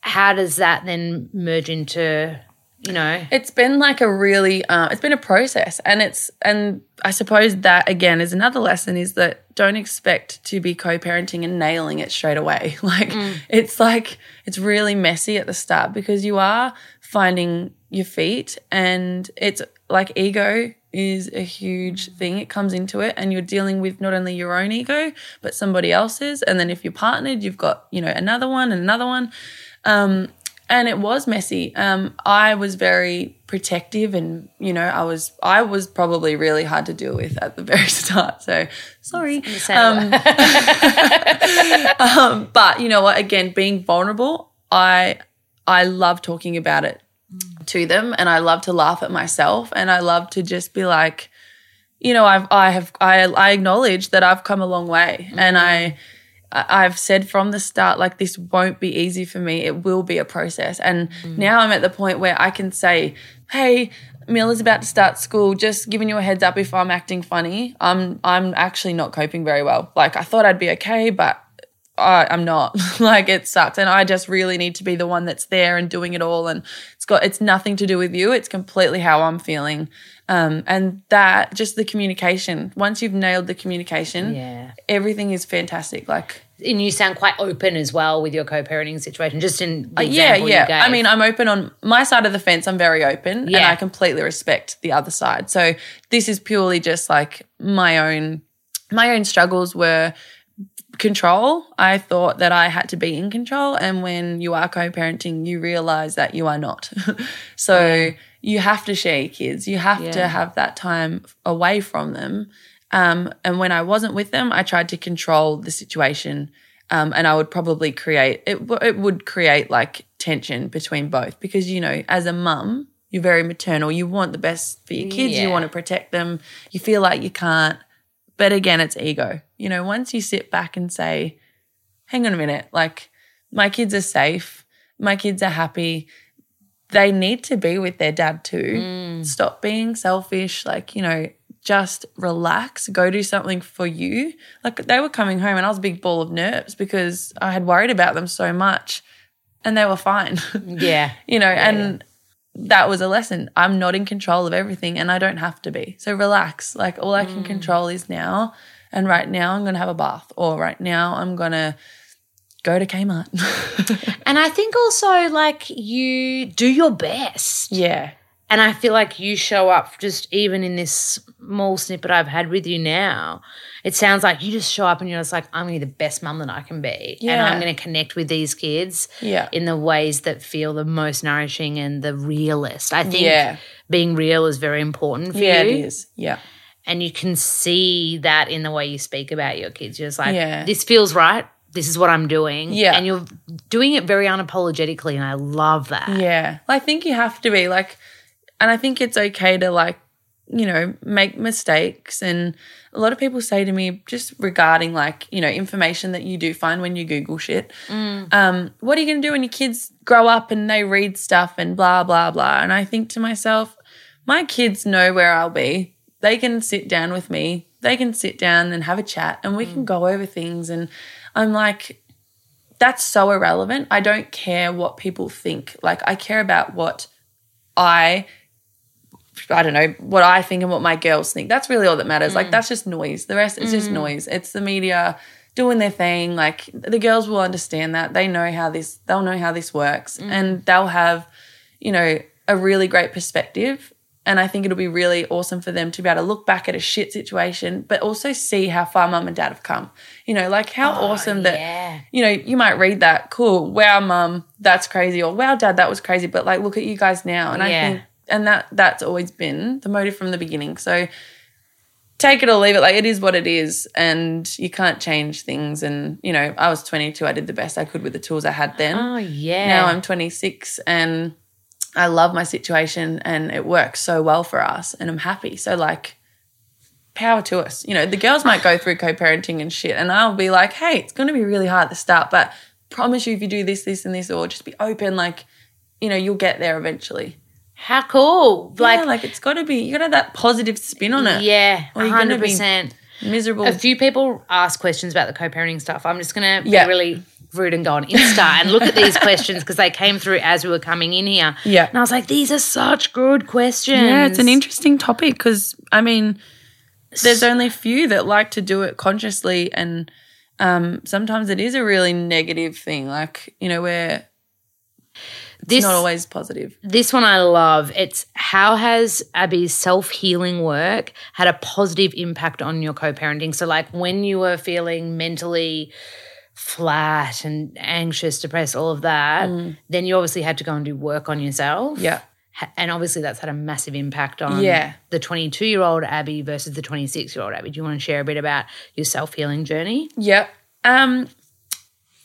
Speaker 1: How does that then merge into, you know?
Speaker 2: It's been like a really, uh, it's been a process, and it's, and I suppose that again is another lesson is that don't expect to be co-parenting and nailing it straight away. Like it's like it's really messy at the start because you are finding your feet, and it's like ego is a huge thing. It comes into it, and you're dealing with not only your own ego but somebody else's, and then if you're partnered, you've got you know another one and another one. Um, and it was messy. Um, I was very protective, and you know, I was I was probably really hard to deal with at the very start. So sorry. Um, um, but you know what? Again, being vulnerable, I I love talking about it to them, and I love to laugh at myself, and I love to just be like, you know, I've I have I I acknowledge that I've come a long way, and I. I've said from the start, like, this won't be easy for me. It will be a process. And now I'm at the point where I can say, hey, Milla's about to start school. Just giving you a heads up if I'm acting funny. I'm I'm actually not coping very well. Like I thought I'd be okay, but I, I'm not. like it sucks, and I just really need to be the one that's there and doing it all. And it's got it's nothing to do with you. It's completely how I'm feeling. Um, and that just the communication. Once you've nailed the communication,
Speaker 1: Yeah.
Speaker 2: everything is fantastic. Like
Speaker 1: And you sound quite open as well with your co-parenting situation. Just in the
Speaker 2: Uh, yeah, yeah. I mean, I'm open on my side of the fence. I'm very open, and I completely respect the other side. So this is purely just like my own my own struggles were control. I thought that I had to be in control, and when you are co-parenting, you realize that you are not. so you have to share your kids. You have to have that time away from them. Um, and when I wasn't with them, I tried to control the situation. Um, and I would probably create it. It would create like tension between both because you know, as a mum, you're very maternal. You want the best for your kids. You want to protect them. You feel like you can't. But again, it's ego. You know, once you sit back and say, "Hang on a minute," like my kids are safe, my kids are happy. They need to be with their dad too. Stop being selfish. Like, you know, just relax, go do something for you. Like, they were coming home and I was a big ball of nerves because I had worried about them so much and they were fine.
Speaker 1: yeah.
Speaker 2: you know, and that was a lesson. I'm not in control of everything and I don't have to be. So relax. Like, all I can mm. control is now. And right now, I'm going to have a bath, or right now, I'm going to go to Kmart.
Speaker 1: And I think also like you do your best.
Speaker 2: yeah.
Speaker 1: And I feel like you show up just even in this small snippet I've had with you now. It sounds like you just show up and you're just like, I'm going to be the best mum that I can be. And I'm going to connect with these kids
Speaker 2: Yeah.
Speaker 1: in the ways that feel the most nourishing and the realest. I think
Speaker 2: Yeah.
Speaker 1: being real is very important for
Speaker 2: Yeah,
Speaker 1: you.
Speaker 2: it is. Yeah.
Speaker 1: And you can see that in the way you speak about your kids. You're just like,
Speaker 2: Yeah.
Speaker 1: this feels right. This is what I'm doing.
Speaker 2: Yeah.
Speaker 1: And you're doing it very unapologetically. And I love that.
Speaker 2: Yeah. I think you have to be like, and I think it's okay to like, you know, make mistakes. And a lot of people say to me, just regarding like, you know, information that you do find when you Google shit, um, what are you going to do when your kids grow up and they read stuff and blah, blah, blah? And I think to myself, my kids know where I'll be. They can sit down with me, they can sit down and have a chat and we can go over things. And I'm like, that's so irrelevant. I don't care what people think. Like, I care about what I, I don't know, what I think and what my girls think. That's really all that matters. Like, that's just noise. The rest is just noise. It's the media doing their thing. Like the girls will understand that. They know how this they'll know how this works
Speaker 1: Mm.
Speaker 2: and they'll have, you know, a really great perspective. And I think it'll be really awesome for them to be able to look back at a shit situation, but also see how far mum and dad have come. You know, like how awesome that
Speaker 1: Oh, yeah.
Speaker 2: you know, you might read that, cool, wow, mum, that's crazy, or wow, dad, that was crazy. But like, look at you guys now, and I think, and that that's always been the motive from the beginning. So take it or leave it. Like it is what it is, and you can't change things. And you know, I was 22, I did the best I could with the tools I had then.
Speaker 1: Oh yeah.
Speaker 2: Now I'm 26, and I love my situation, and it works so well for us, and I'm happy. So like. Power to us. You know, the girls might go through co parenting and shit, and I'll be like, hey, it's going to be really hard at the start, but promise you if you do this, this, and this, or just be open, like, you know, you'll get there eventually.
Speaker 1: How cool.
Speaker 2: Like,
Speaker 1: Like
Speaker 2: yeah, like it's got to be, you got to have that positive spin on it.
Speaker 1: yeah,
Speaker 2: Or you're gonna
Speaker 1: hundred
Speaker 2: be
Speaker 1: percent.
Speaker 2: Miserable.
Speaker 1: A few people ask questions about the co-parenting stuff. I'm just gonna
Speaker 2: Yeah.
Speaker 1: be really rude and go on Insta and look at these questions because they came through as we were coming in here.
Speaker 2: Yeah.
Speaker 1: And I was like, these are such good questions.
Speaker 2: Yeah, it's an interesting topic because I mean, there's only a few that like to do it consciously, and um, sometimes it is a really negative thing. Like you know, where
Speaker 1: This
Speaker 2: not always positive.
Speaker 1: this one I love. It's how has Abby's self healing work had a positive impact on your co parenting? So, like when you were feeling mentally flat and anxious, depressed, all of that, then you obviously had to go and do work on yourself.
Speaker 2: Mm. Yeah,
Speaker 1: And obviously, that's had a massive impact on
Speaker 2: Yeah.
Speaker 1: the 22 year old Abby versus the 26 year old Abby. Do you want to share a bit about your self healing journey?
Speaker 2: Yep. Um,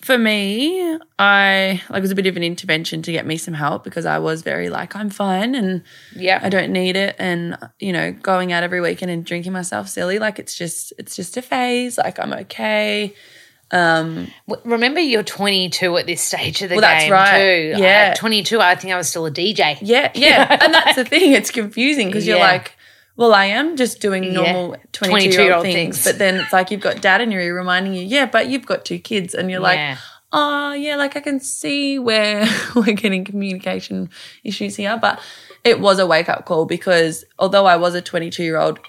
Speaker 2: for me, I like it was a bit of an intervention to get me some help because I was very like I'm fine and
Speaker 1: Yeah.
Speaker 2: I don't need it, and you know, going out every weekend and drinking myself silly, like it's just it's just a phase. Like I'm okay. Um,
Speaker 1: Remember, you're 22 at this stage of the
Speaker 2: Well, that's right.
Speaker 1: too.
Speaker 2: Yeah.
Speaker 1: At 22, I think I was still a DJ.
Speaker 2: yeah, yeah, and that's the thing. It's confusing because you're like. Well, I am just doing normal 22 year
Speaker 1: 22-year-old
Speaker 2: things.
Speaker 1: things.
Speaker 2: But then it's like you've got dad in your ear reminding you, yeah, but you've got two kids. And you're like, oh yeah, like I can see where we're getting communication issues here. But it was a wake up call because although I was a 22 year old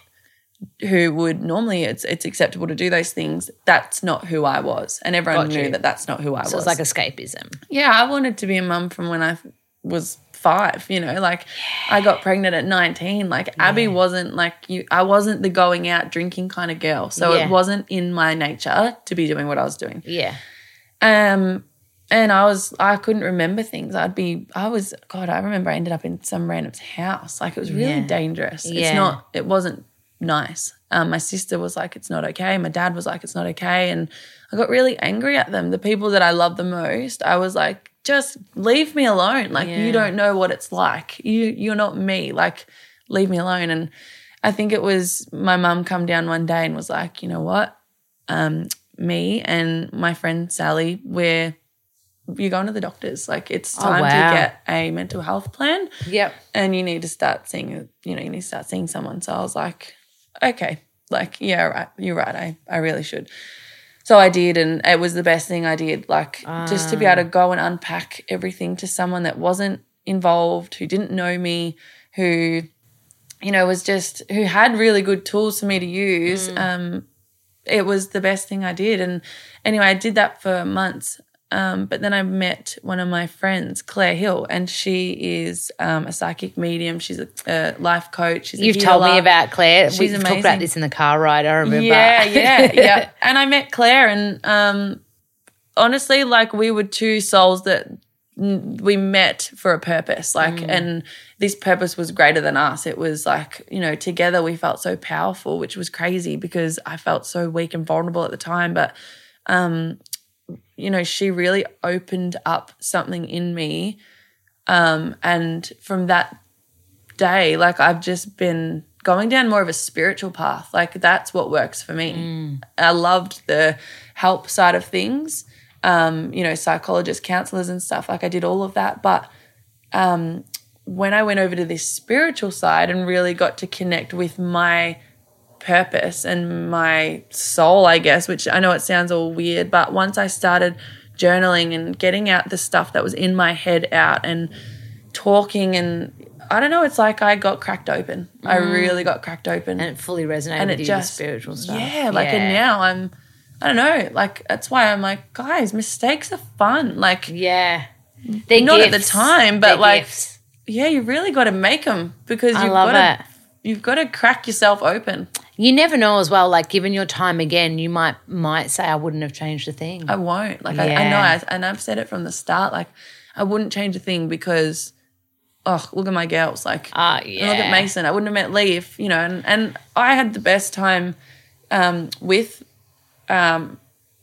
Speaker 2: who would normally it's it's acceptable to do those things, that's not who I was, and everyone knew that that's not who I
Speaker 1: So
Speaker 2: was.
Speaker 1: it's like escapism.
Speaker 2: yeah, I wanted to be a mum from when I was five. You know, like I got pregnant at 19. Like Abby wasn't like you. I wasn't the going out drinking kind of girl, so
Speaker 1: Yeah.
Speaker 2: it wasn't in my nature to be doing what I was doing.
Speaker 1: Yeah.
Speaker 2: Um, and I was, I couldn't remember things. I'd be, I was, God, I remember I ended up in some random's house. Like it was really
Speaker 1: Yeah.
Speaker 2: dangerous.
Speaker 1: Yeah.
Speaker 2: It's not, it wasn't nice. Um, my sister was like, it's not okay. My dad was like, it's not okay. And I got really angry at them. The people that I love the most, I was like, just leave me alone. Like
Speaker 1: Yeah.
Speaker 2: you don't know what it's like. You, you're not me. Like leave me alone. And I think it was my mum come down one day and was like, you know what? Um, me and my friend Sally, we're you're going to the doctors. Like it's
Speaker 1: Oh,
Speaker 2: time
Speaker 1: wow.
Speaker 2: to get a mental health plan
Speaker 1: Yep.
Speaker 2: and you need to start seeing you know, you need to start seeing someone. So I was like, okay, like, yeah, right, you're right. I, I really should. So I did, and it was the best thing I did. Like, just to be able to go and unpack everything to someone that wasn't involved, who didn't know me, who, you know, was just, who had really good tools for me to use. Um, it was the best thing I did. And anyway, I did that for months. Um, but then I met one of my friends, Claire Hill, and she is um, a psychic medium. She's a, a life coach. She's a
Speaker 1: You've told me about Claire.
Speaker 2: She's
Speaker 1: We've talked about this in the car ride. I remember.
Speaker 2: Yeah, yeah, yeah. And I met Claire, and um, honestly, like we were two souls that we met for a purpose. Like,
Speaker 1: Mm.
Speaker 2: and this purpose was greater than us. It was like, you know, together we felt so powerful, which was crazy because I felt so weak and vulnerable at the time. But, um, you know, she really opened up something in me. Um, and from that day, like I've just been going down more of a spiritual path. Like that's what works for me. I loved the help side of things, um, you know, psychologists, counselors, and stuff. Like I did all of that. But um, when I went over to this spiritual side and really got to connect with my purpose and my soul, I guess, which I know it sounds all weird, but once I started journaling and getting out the stuff that was in my head out and talking and I don't know, it's like I got cracked open. I mm. really got cracked open.
Speaker 1: And it fully resonated
Speaker 2: And
Speaker 1: with
Speaker 2: it
Speaker 1: you,
Speaker 2: just-
Speaker 1: the spiritual stuff.
Speaker 2: yeah, like and now I'm I don't know. Like that's why I'm like, guys, mistakes are fun. Like
Speaker 1: Yeah. They're
Speaker 2: not at the time, but
Speaker 1: They're
Speaker 2: like,
Speaker 1: gifts.
Speaker 2: yeah, you really got to make them because you've got to you've got to crack yourself open.
Speaker 1: You never know as well. Like, given your time again, you might might say, "I wouldn't have changed a thing."
Speaker 2: I won't. Like I, I know, I, and I've said it from the start. Like I wouldn't change a thing because, oh, look at my girls. Like
Speaker 1: Ah,
Speaker 2: and
Speaker 1: yeah.
Speaker 2: look at Mason. I wouldn't have met Lee if you know. And and I had the best time um, with um,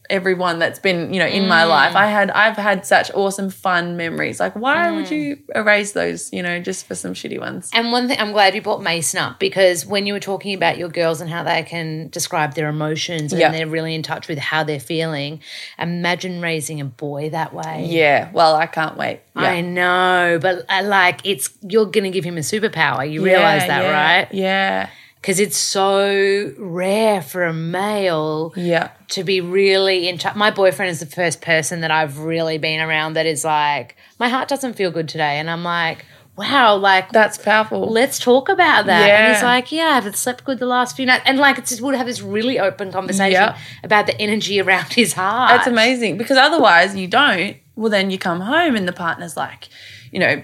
Speaker 2: everyone that's been you know in my
Speaker 1: Mm.
Speaker 2: life. I had I've had such awesome fun memories. Like why
Speaker 1: Mm.
Speaker 2: would you erase those? You know, just for some shitty ones.
Speaker 1: And one thing, I'm glad you brought Mason up because when you were talking about your girls and how they can describe their emotions and
Speaker 2: Yeah.
Speaker 1: they're really in touch with how they're feeling, imagine raising a boy that way.
Speaker 2: Yeah. Well, I can't wait. Yeah.
Speaker 1: I know, but uh, like it's you're going to give him a superpower. You realize that,
Speaker 2: yeah,
Speaker 1: right?
Speaker 2: Yeah.
Speaker 1: Because it's so rare for a male
Speaker 2: Yeah.
Speaker 1: to be really in touch. My boyfriend is the first person that I've really been around that is like, my heart doesn't feel good today, and I'm like, wow, like
Speaker 2: That's powerful.
Speaker 1: let's talk about that. And
Speaker 2: Yeah.
Speaker 1: he's like, yeah, I haven't slept good the last few nights. And like, it's just, we'll have this really open conversation
Speaker 2: Yeah.
Speaker 1: about the energy around his heart.
Speaker 2: That's amazing because otherwise you don't. Well, then you come home and the partner's like, you know,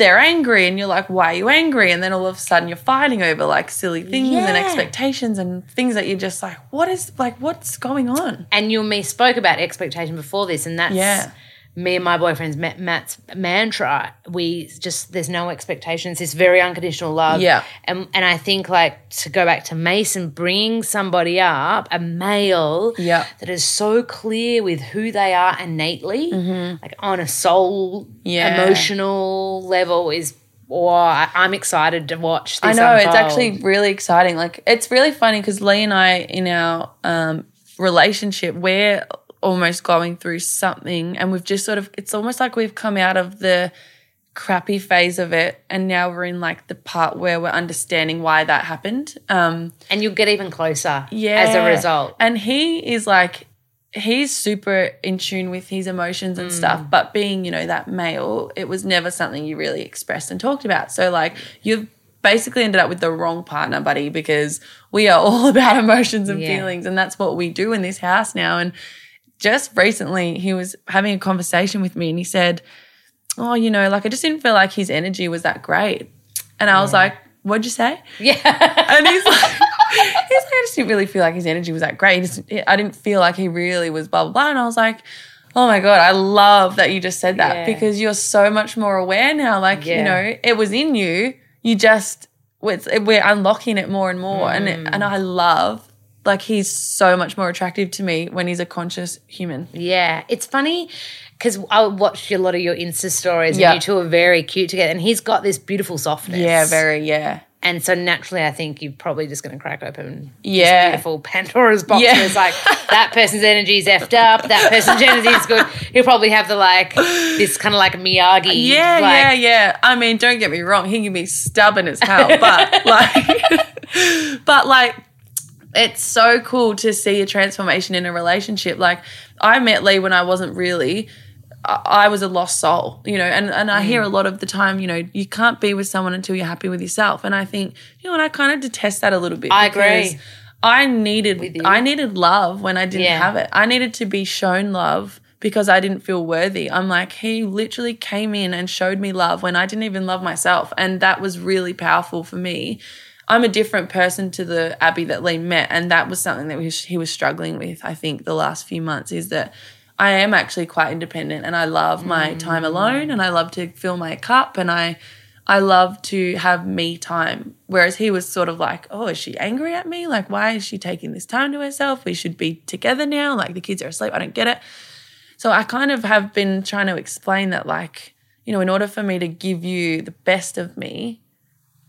Speaker 2: they're angry and you're like, why are you angry? And then all of a sudden you're fighting over like silly things and expectations and things that you're just like, what is like, what's going on?
Speaker 1: And you and me spoke about expectation before this, and that's
Speaker 2: Yeah.
Speaker 1: Me and my boyfriend's Matt's mantra. We just there's no expectations. It's very unconditional love.
Speaker 2: Yeah.
Speaker 1: and and I think like to go back to Mason, bringing somebody up, a male,
Speaker 2: Yeah.
Speaker 1: that is so clear with who they are innately, like on a soul,
Speaker 2: Mm-hmm. Yeah.
Speaker 1: emotional level, is. Or I'm excited to watch. This
Speaker 2: I know it's actually really exciting. Like it's really funny because Lee and I in our um, relationship, we're almost going through something, and we've just sort of. It's almost like we've come out of the crappy phase of it, and now we're in like the part where we're understanding why that happened. Um,
Speaker 1: and you'll get even closer.
Speaker 2: yeah,
Speaker 1: as a result.
Speaker 2: and he is like. He's super in tune with his emotions and stuff, but being, you know, that male, it was never something you really expressed and talked about. So, like, you've basically ended up with the wrong partner, buddy, because we are all about emotions and
Speaker 1: Yeah.
Speaker 2: feelings, and that's what we do in this house now. And just recently, he was having a conversation with me, and he said, "Oh, you know, like I just didn't feel like his energy was that great," and I was like, "What'd you say?"
Speaker 1: Yeah.
Speaker 2: And he's like, he's like, I just didn't really feel like his energy was that great. Just- I didn't feel like he really was blah, blah, blah. And I was like, oh my God, I love that you just said that
Speaker 1: Yeah.
Speaker 2: because you're so much more aware now. Like,
Speaker 1: Yeah.
Speaker 2: you know, it was in you. You just, we're unlocking it more and more. And,
Speaker 1: Mm.
Speaker 2: it, and I love, like, he's so much more attractive to me when he's a conscious human.
Speaker 1: Yeah, it's funny because I watched a lot of your Insta stories,
Speaker 2: Yeah.
Speaker 1: and you two are very cute together. And he's got this beautiful softness.
Speaker 2: Yeah, very, yeah.
Speaker 1: And so naturally, I think you're probably just going to crack open
Speaker 2: Yeah.
Speaker 1: this beautiful Pandora's box.
Speaker 2: Yeah.
Speaker 1: Yeah. It's like that person's energy is effed up. That person's energy is good. He'll probably have the like this kind of like Miyagi.
Speaker 2: Yeah,
Speaker 1: like,
Speaker 2: yeah, yeah. I mean, don't get me wrong, he can be stubborn as hell, but like, but like, it's so cool to see a transformation in a relationship. Like, I met Lee when I wasn't really. I was a lost soul, you know, and, and I
Speaker 1: Mm.
Speaker 2: hear a lot of the time, you know, you can't be with someone until you're happy with yourself. And I think, you know and I kind of detest that a little bit.
Speaker 1: I agree.
Speaker 2: I needed. I needed love when I didn't
Speaker 1: Yeah.
Speaker 2: have it. I needed to be shown love because I didn't feel worthy. I'm like, he literally came in and showed me love when I didn't even love myself. And that was really powerful for me. I'm a different person to the Abby that Lee met. And that was something that he was- he was struggling with, I think, the last few months is that I am actually quite independent and I love my mm. time alone and I love to fill my cup and I I love to have me time. Whereas he was sort of like, oh, is she angry at me? Like, why is she taking this time to herself? We should be together now. Like, the kids are asleep. I don't get it. So I kind of have been trying to explain that, like, you know, in order for me to give you the best of me,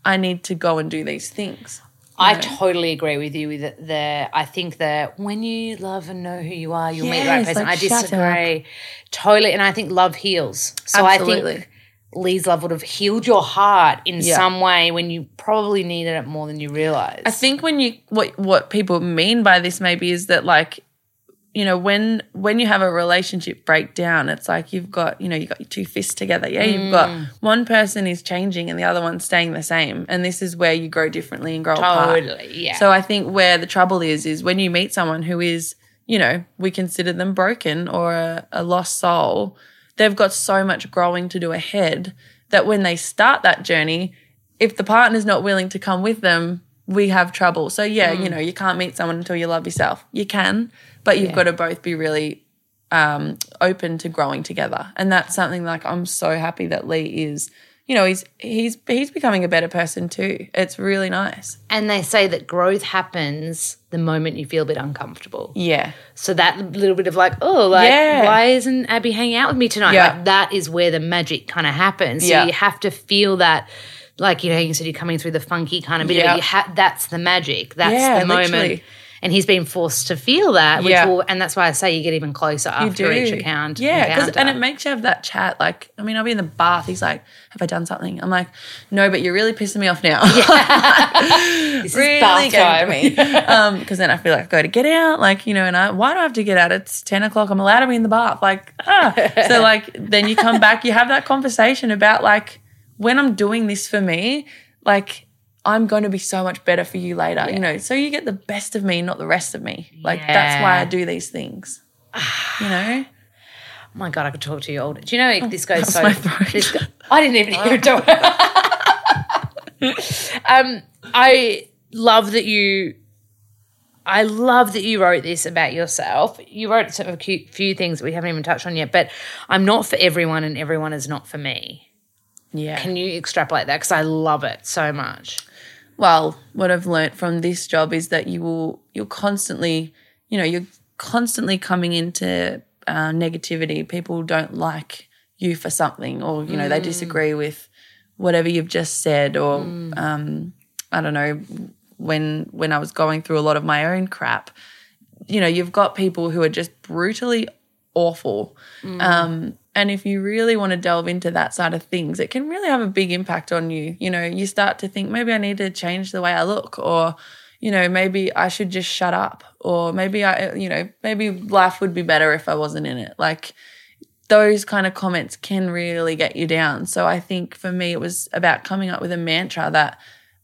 Speaker 2: I need to go and do these things.
Speaker 1: I totally agree with you with the, I think that when you love and know who you are, you'll meet the right person.
Speaker 2: like,
Speaker 1: I disagree. Totally. And I think love heals. So I think Lee's love would have healed your heart in
Speaker 2: Yeah.
Speaker 1: some way when you probably needed it more than you realized.
Speaker 2: I think when you what what people mean by this maybe is that like you know when when you have a relationship breakdown it's like you've got you know you've got your two fists together yeah you've got one person is changing and the other one's staying the same and this is where you grow differently and grow apart
Speaker 1: totally. Yeah.
Speaker 2: so I think where the trouble is is when you meet someone who is you know, we consider them broken or a, a lost soul, they've got so much growing to do ahead that when they start that journey, if the partner's not willing to come with them, we have trouble. So yeah,
Speaker 1: Mm.
Speaker 2: you know, you can't meet someone until you love yourself. You can, but you've got to both be really um, open to growing together. And that's something like I'm so happy that Lee is. You know, he's he's he's becoming a better person too. It's really nice.
Speaker 1: And they say that growth happens the moment you feel a bit uncomfortable.
Speaker 2: Yeah.
Speaker 1: So that little bit of like, oh, like,
Speaker 2: Yeah.
Speaker 1: why isn't Abby hanging out with me tonight?
Speaker 2: Yeah.
Speaker 1: Like, that is where the magic kind of happens. So
Speaker 2: Yeah.
Speaker 1: you have to feel that, like, you know, you said you're coming through the funky kind of bit.
Speaker 2: Yeah.
Speaker 1: You ha- that's the magic. That's
Speaker 2: Yeah,
Speaker 1: the moment.
Speaker 2: literally.
Speaker 1: And he's been forced to feel that, which
Speaker 2: Yeah.
Speaker 1: will, and that's why I say you get even closer after each account.
Speaker 2: Yeah, and it makes you have that chat. Like, I mean, I'll be in the bath. He's like, "Have I done something?" I'm like, "No, but you're really pissing me off now."
Speaker 1: this
Speaker 2: really
Speaker 1: is bath time.
Speaker 2: me. Um, because then I feel like I've got to get out. Like, you know, and I why do I have to get out? It's ten o'clock. I'm allowed to be in the bath. Like, ah. So like, then you come back. You have that conversation about like when I'm doing this for me, like. I'm going to be so much better for you later, you know. So you get the best of me, not the rest of me. Like that's why I do these things. You know?
Speaker 1: Oh my god, I could talk to you all day. Do you know this goes so? this go- I didn't even hear it. Um, I love that you. I love that you wrote this about yourself. You wrote sort of a cute few things that we haven't even touched on yet, but I'm not for everyone, and everyone is not for me.
Speaker 2: Yeah.
Speaker 1: Can you extrapolate that? Because I love it so much.
Speaker 2: Well, what I've learnt from this job is that you will you're constantly, you know, you're constantly coming into uh, negativity. People don't like you for something, or you know, they disagree with whatever you've just said, or um, I don't know. When when I was going through a lot of my own crap, you know, you've got people who are just brutally awful. Um, and if you really want to delve into that side of things, it can really have a big impact on you. You know, you start to think maybe I need to change the way I look, or, you know, maybe I should just shut up, or maybe I, you know, maybe life would be better if I wasn't in it. Like, those kind of comments can really get you down. So I think for me, it was about coming up with a mantra that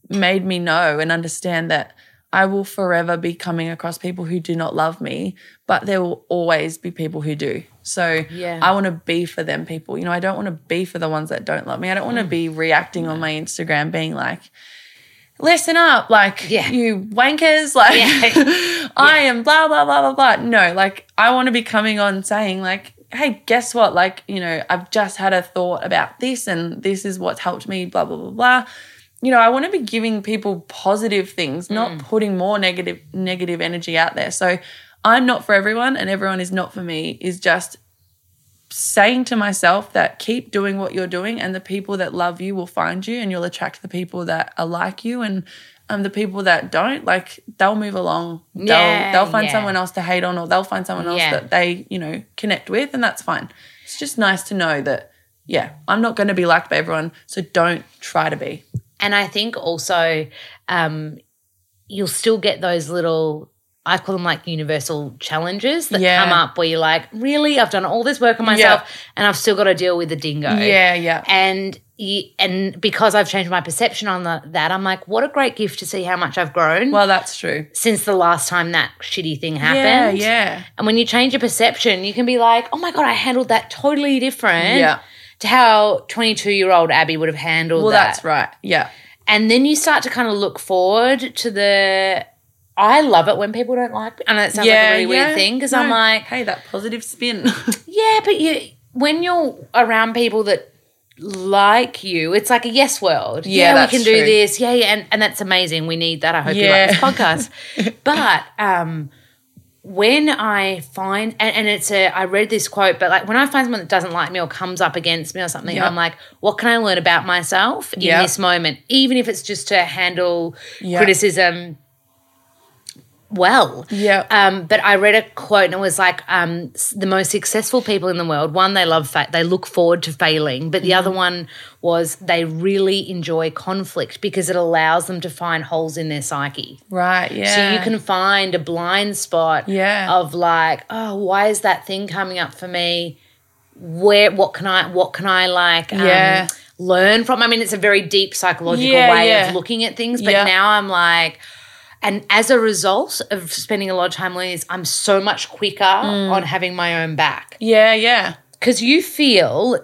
Speaker 2: made me know and understand that I will forever be coming across people who do not love me, but there will always be people who do. So
Speaker 1: Yeah.
Speaker 2: I want to be for them people. You know, I don't want to be for the ones that don't love me. I don't want to
Speaker 1: Mm.
Speaker 2: be reacting on my Instagram being like, listen up, like
Speaker 1: Yeah.
Speaker 2: you wankers, like
Speaker 1: Yeah.
Speaker 2: I am blah blah blah blah blah. No, like I want to be coming on saying like, hey, guess what? Like, you know, I've just had a thought about this and this is what's helped me, blah blah blah blah. You know, I want to be giving people positive things, not putting more negative negative energy out there. So I'm not for everyone and everyone is not for me is just saying to myself that keep doing what you're doing and the people that love you will find you and you'll attract the people that are like you and um, the people that don't like they'll move along
Speaker 1: Yeah,
Speaker 2: they'll they'll find
Speaker 1: yeah.
Speaker 2: someone else to hate on or they'll find someone else
Speaker 1: Yeah.
Speaker 2: that they you know connect with and that's fine it's just nice to know that yeah i'm not going to be liked by everyone so don't try to be
Speaker 1: And I think also um, you'll still get those little, I call them like universal challenges that
Speaker 2: Yeah.
Speaker 1: come up where you're like, really? I've done all this work on myself and I've still got to deal with the dingo.
Speaker 2: yeah yeah
Speaker 1: And and because I've changed my perception on the, that, I'm like, what a great gift to see how much I've grown
Speaker 2: well that's true
Speaker 1: since the last time that shitty thing
Speaker 2: yeah
Speaker 1: happened.
Speaker 2: yeah
Speaker 1: And when you change your perception, you can be like, oh my God, I handled that totally different
Speaker 2: Yeah.
Speaker 1: To how 22 year old Abby would have handled
Speaker 2: well
Speaker 1: that.
Speaker 2: that's right yeah
Speaker 1: And then you start to kind of look forward to the. I love it when people don't like me. I know that sounds like a really weird thing because I'm like,
Speaker 2: hey that positive spin
Speaker 1: yeah, but you when you're around people that like you, it's like a yes world.
Speaker 2: Yeah,
Speaker 1: we
Speaker 2: that's
Speaker 1: can do
Speaker 2: true.
Speaker 1: this. Yeah, yeah, and, and that's amazing. We need that. I hope you
Speaker 2: Yeah.
Speaker 1: like this podcast. but um when I find and, and it's a I read this quote, but like when I find someone that doesn't like me or comes up against me or something,
Speaker 2: Yep.
Speaker 1: I'm like, what can I learn about myself in
Speaker 2: Yep.
Speaker 1: this moment? Even if it's just to handle
Speaker 2: Yep.
Speaker 1: criticism well.
Speaker 2: Yeah.
Speaker 1: Um, but I read a quote and it was like um, the most successful people in the world. One, they love fa- they look forward to failing, but the
Speaker 2: Mm-hmm.
Speaker 1: other one was they really enjoy conflict because it allows them to find holes in their psyche.
Speaker 2: right yeah
Speaker 1: So you can find a blind spot
Speaker 2: Yeah.
Speaker 1: of like, oh, why is that thing coming up for me? Where what can I what can I like um,
Speaker 2: Yeah.
Speaker 1: learn from? I mean, it's a very deep psychological
Speaker 2: Yeah,
Speaker 1: way
Speaker 2: yeah.
Speaker 1: of looking at things, but
Speaker 2: Yeah.
Speaker 1: now I'm like and as a result of spending a lot of time learning this, I'm so much quicker
Speaker 2: Mm.
Speaker 1: on having my own back.
Speaker 2: Yeah, yeah.
Speaker 1: Because you feel,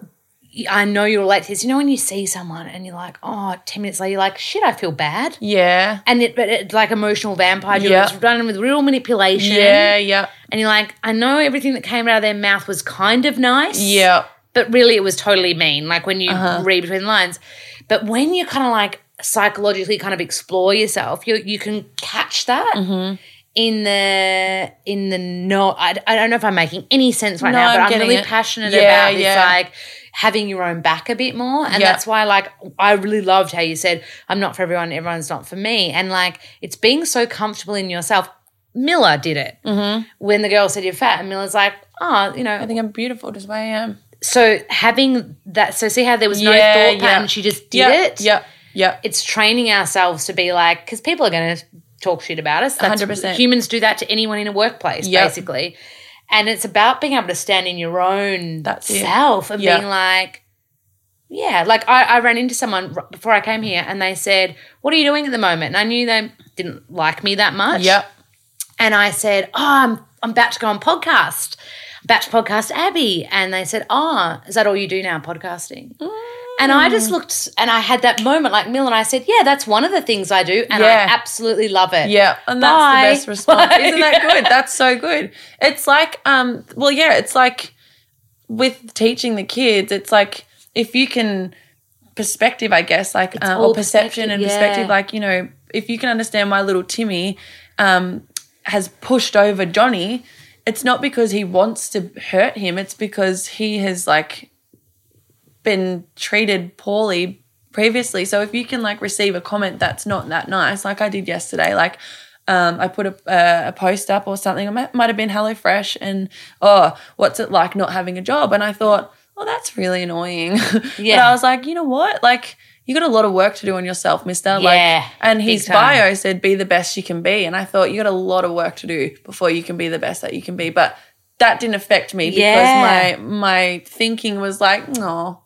Speaker 1: I know you relate to this. You know, when you see someone and you're like, oh, 10 minutes later, you're like, shit, I feel bad.
Speaker 2: Yeah.
Speaker 1: And it, but it's like emotional vampire.
Speaker 2: Yeah.
Speaker 1: It's done with real manipulation.
Speaker 2: Yeah, yeah.
Speaker 1: And you're like, I know everything that came out of their mouth was kind of nice.
Speaker 2: Yeah.
Speaker 1: But really, it was totally mean, like when you
Speaker 2: Uh-huh.
Speaker 1: read between the lines. But when you're kind of like psychologically kind of explore yourself, you you can catch that
Speaker 2: Mm-hmm.
Speaker 1: in the in the no. I, I don't know if I'm making any sense right
Speaker 2: No,
Speaker 1: now, but
Speaker 2: I'm
Speaker 1: I'm, really
Speaker 2: it.
Speaker 1: passionate
Speaker 2: Yeah,
Speaker 1: about this,
Speaker 2: yeah.
Speaker 1: like having your own back a bit more, and
Speaker 2: Yeah.
Speaker 1: that's why like I really loved how you said I'm not for everyone, everyone's not for me, and like it's being so comfortable in yourself. Milla did it
Speaker 2: Mm-hmm.
Speaker 1: when the girl said you're fat, and Milla's like, oh, you know,
Speaker 2: I think I'm beautiful just the way I am.
Speaker 1: so having that so see how there was no thought pattern she just did
Speaker 2: yeah,
Speaker 1: it
Speaker 2: Yeah. Yeah.
Speaker 1: it's training ourselves to be like because people are going to talk shit about us That's,
Speaker 2: 100%.
Speaker 1: humans do that to anyone in a workplace
Speaker 2: Yep.
Speaker 1: basically and it's about being able to stand in your own
Speaker 2: That's it.
Speaker 1: self and
Speaker 2: Yeah.
Speaker 1: being like yeah like I, I ran into someone before i came here and they said what are you doing at the moment and i knew they didn't like me that much
Speaker 2: Yep.
Speaker 1: and I said, Oh, I'm, I'm about to go on podcast, about to podcast Abby. And they said, Oh, is that all you do now, podcasting? Mm. And I just looked and I had that moment like Mill and I said, Yeah, that's one of the things I do. And
Speaker 2: Yeah.
Speaker 1: I absolutely love it.
Speaker 2: Yeah, and that's
Speaker 1: Bye.
Speaker 2: the best response. Isn't that good? That's so good. It's like, um, well, yeah, it's like with teaching the kids. It's like if you can perspective, I guess, like uh, or perception and
Speaker 1: yeah.
Speaker 2: perspective. Like you know, if you can understand why little Timmy um, has pushed over Johnny, it's not because he wants to hurt him. It's because he has like been treated poorly previously. So if you can like receive a comment that's not that nice, like I did yesterday, like um, I put a, a, a post up or something. It might, might have been HelloFresh, and oh, what's it like not having a job? And I thought, oh, that's really annoying. but
Speaker 1: Yeah.
Speaker 2: I was like, you know what, like. You got a lot of work to do on yourself, Mister. Like,
Speaker 1: Yeah,
Speaker 2: and
Speaker 1: big
Speaker 2: his bio said, "Be the best you can be." And I thought you got a lot of work to do before you can be the best that you can be. But that didn't affect me because
Speaker 1: Yeah.
Speaker 2: my my thinking was like, "No,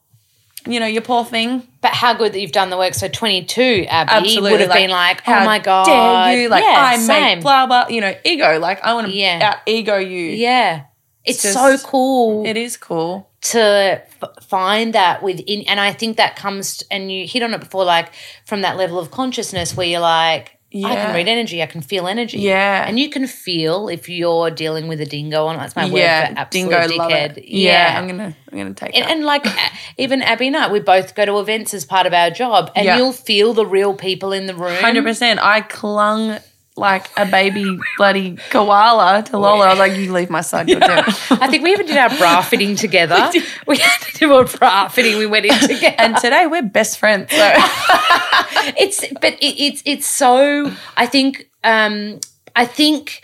Speaker 2: you know, your poor thing."
Speaker 1: But how good that you've done the work. So 22, Abby,
Speaker 2: Absolutely,
Speaker 1: would have
Speaker 2: like,
Speaker 1: been like, Oh my God.
Speaker 2: dare you? Like
Speaker 1: yeah,
Speaker 2: I
Speaker 1: same.
Speaker 2: make blah blah. You know, ego. Like I want to
Speaker 1: Yeah.
Speaker 2: out ego you.
Speaker 1: Yeah. It's,
Speaker 2: just-
Speaker 1: so cool.
Speaker 2: It is cool.
Speaker 1: to f- find that within and i think that comes and you hit on it before like from that level of consciousness where you're like i can read energy i can feel energy
Speaker 2: Yeah.
Speaker 1: and you can feel if you're dealing with a dingo on that's my word
Speaker 2: yeah,
Speaker 1: for absolute
Speaker 2: dingo
Speaker 1: dickhead
Speaker 2: it. Yeah. I'm gonna I'm gonna take
Speaker 1: and,
Speaker 2: that.
Speaker 1: and like even Abby and I, we both go to events as part of our job, and
Speaker 2: Yeah.
Speaker 1: you'll feel the real people in the room.
Speaker 2: Hundred percent. I clung like a baby bloody koala to Lola. I was like, "You leave my side, goddamn."
Speaker 1: I think we even did our bra fitting together. we, we, had to do a bra fitting. We went in together.
Speaker 2: and today we're best friends. So
Speaker 1: it's but it, it's it's so i think um i think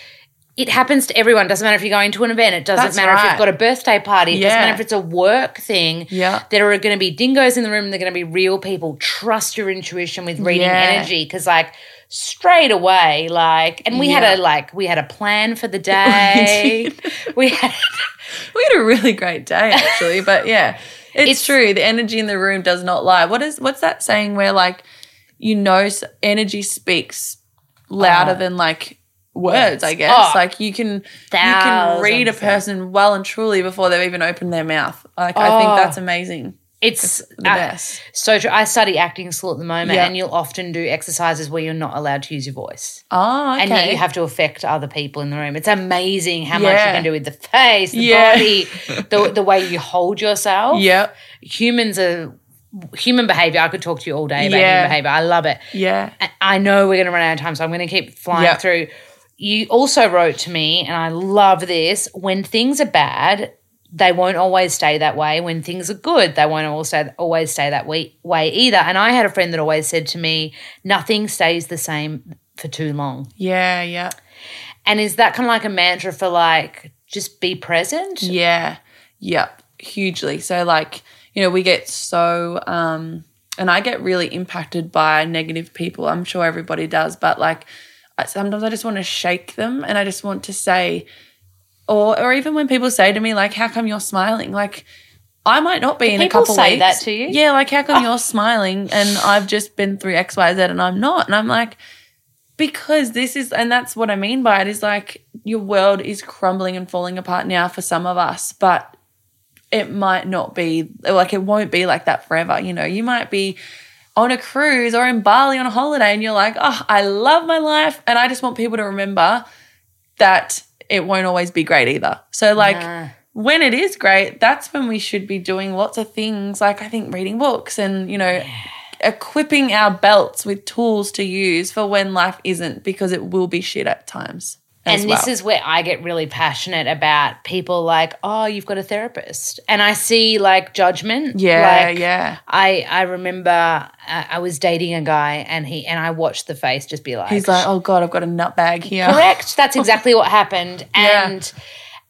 Speaker 1: it happens to everyone doesn't matter if you're going to an event it doesn't
Speaker 2: That's
Speaker 1: matter if you've got a birthday party it doesn't matter if it's a work thing
Speaker 2: Yeah.
Speaker 1: there are going to be dingoes in the room they're going to be real people trust your intuition with reading
Speaker 2: Yeah.
Speaker 1: energy because like straight away like and we
Speaker 2: Yeah.
Speaker 1: had a like we had a plan for the day we had
Speaker 2: we had a really great day actually. But yeah, it's,
Speaker 1: It's-
Speaker 2: true. The energy in the room does not lie. What is what's that saying where like you know energy speaks louder
Speaker 1: Oh.
Speaker 2: than like words, I guess.
Speaker 1: Oh.
Speaker 2: like you can you can read a person well and truly before they've even opened their mouth. Like I think
Speaker 1: Oh.
Speaker 2: that's amazing.
Speaker 1: It's
Speaker 2: The
Speaker 1: uh,
Speaker 2: best.
Speaker 1: so true. I study acting school at the moment,
Speaker 2: Yeah.
Speaker 1: and you'll often do exercises where you're not allowed to use your voice.
Speaker 2: Oh, okay.
Speaker 1: and yet you have to affect other people in the room. It's amazing how much you can do with the face, the
Speaker 2: Yeah.
Speaker 1: body, the the way you hold yourself.
Speaker 2: Yep.
Speaker 1: Humans are human behavior. I could talk to you all day about
Speaker 2: Yeah.
Speaker 1: human behavior. I love it.
Speaker 2: Yeah.
Speaker 1: I know we're going to run out of time, so I'm going to keep flying
Speaker 2: Yep.
Speaker 1: through. You also wrote to me, and I love this. When things are bad, they won't always stay that way. When things are good, they won't also always stay that way, way either. And I had a friend that always said to me, "Nothing stays the same for too long."
Speaker 2: Yeah. Yeah.
Speaker 1: And is that kind of like a mantra for like just be present?
Speaker 2: Yeah. Yep. Hugely. So like, you know, we get so um and I get really impacted by negative people. I'm sure everybody does, but like sometimes I just want to shake them and I just want to say or or even when people say to me like how come you're smiling? Like I might not be in a couple
Speaker 1: say
Speaker 2: weeks.
Speaker 1: that to you? Oh.
Speaker 2: Yeah, like how come oh. you're smiling and I've just been through XYZ and I'm not? And I'm like because this is and that's what I mean by it is like your world is crumbling and falling apart now for some of us, but it might not be like it won't be like that forever. You know, you might be on a cruise or in Bali on a holiday and you're like, oh, I love my life. And I just want people to remember that it won't always be great either. So, like,
Speaker 1: Nah.
Speaker 2: when it is great, that's when we should be doing lots of things like I think reading books and, you know, equipping our belts with tools to use for when life isn't because it will be shit at times.
Speaker 1: And this
Speaker 2: well.
Speaker 1: is where I get really passionate about people like, oh, you've got a therapist, and I see like judgment.
Speaker 2: yeah,
Speaker 1: like,
Speaker 2: yeah.
Speaker 1: I I remember uh, I was dating a guy, and he and I watched the face just be like,
Speaker 2: He's like, oh God, I've got a nutbag here.
Speaker 1: correct. That's exactly what happened,
Speaker 2: Yeah.
Speaker 1: and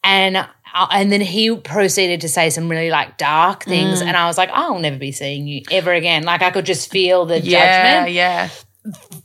Speaker 1: and. uh, And then he proceeded to say some really like dark things,
Speaker 2: Mm.
Speaker 1: and I was like, "I'll never be seeing you ever again." Like I could just feel the judgment.
Speaker 2: Yeah,
Speaker 1: judgment.
Speaker 2: yeah.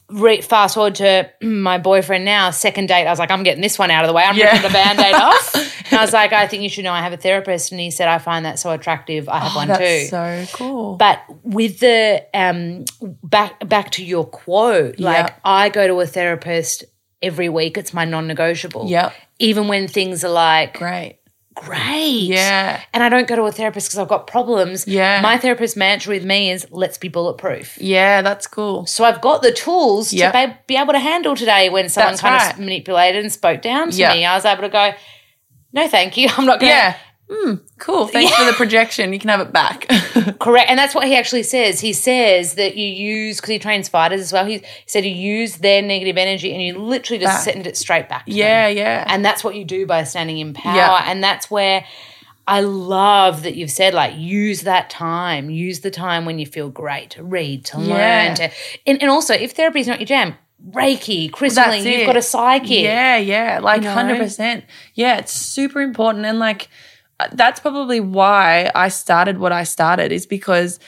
Speaker 1: Re- fast forward to my boyfriend now, second date. I was like, I'm getting this one out of the way. I'm
Speaker 2: Yeah.
Speaker 1: ripping the band aid off. And I was like, I think you should know I have a therapist. And he said, I find that so attractive. I have
Speaker 2: Oh,
Speaker 1: one
Speaker 2: that's
Speaker 1: too.
Speaker 2: so cool.
Speaker 1: but with the um back back to your quote, like. I go to a therapist every week. It's my non-negotiable.
Speaker 2: Yeah.
Speaker 1: Even when things are like
Speaker 2: Great.
Speaker 1: Great.
Speaker 2: Yeah.
Speaker 1: And I don't go to a therapist because I've got problems.
Speaker 2: Yeah.
Speaker 1: My therapist mantra with me is let's be bulletproof.
Speaker 2: Yeah, that's cool.
Speaker 1: So I've got the tools
Speaker 2: Yep.
Speaker 1: to be, be able to handle today when someone
Speaker 2: That's
Speaker 1: kind
Speaker 2: right.
Speaker 1: of manipulated and spoke down to
Speaker 2: Yep.
Speaker 1: me. I was able to go, no, thank you. I'm not going to.
Speaker 2: Yeah. Mm, cool. Thanks for the projection. You can have it back.
Speaker 1: Correct. And that's what he actually says. He says that you use, because he trains fighters as well, he said you use their negative energy and you literally just
Speaker 2: Back.
Speaker 1: send it straight back to them.
Speaker 2: yeah, yeah.
Speaker 1: And that's what you do by standing in power.
Speaker 2: Yeah.
Speaker 1: And that's where I love that you've said, like, use that time. Use the time when you feel great to read, to
Speaker 2: Yeah.
Speaker 1: learn, to and, and also if therapy is not your jam, Reiki, crystalling,
Speaker 2: That's
Speaker 1: you've got a psychic.
Speaker 2: Yeah, yeah, like
Speaker 1: You know?
Speaker 2: hundred percent. Yeah, it's super important, and like that's probably why I started what I started is because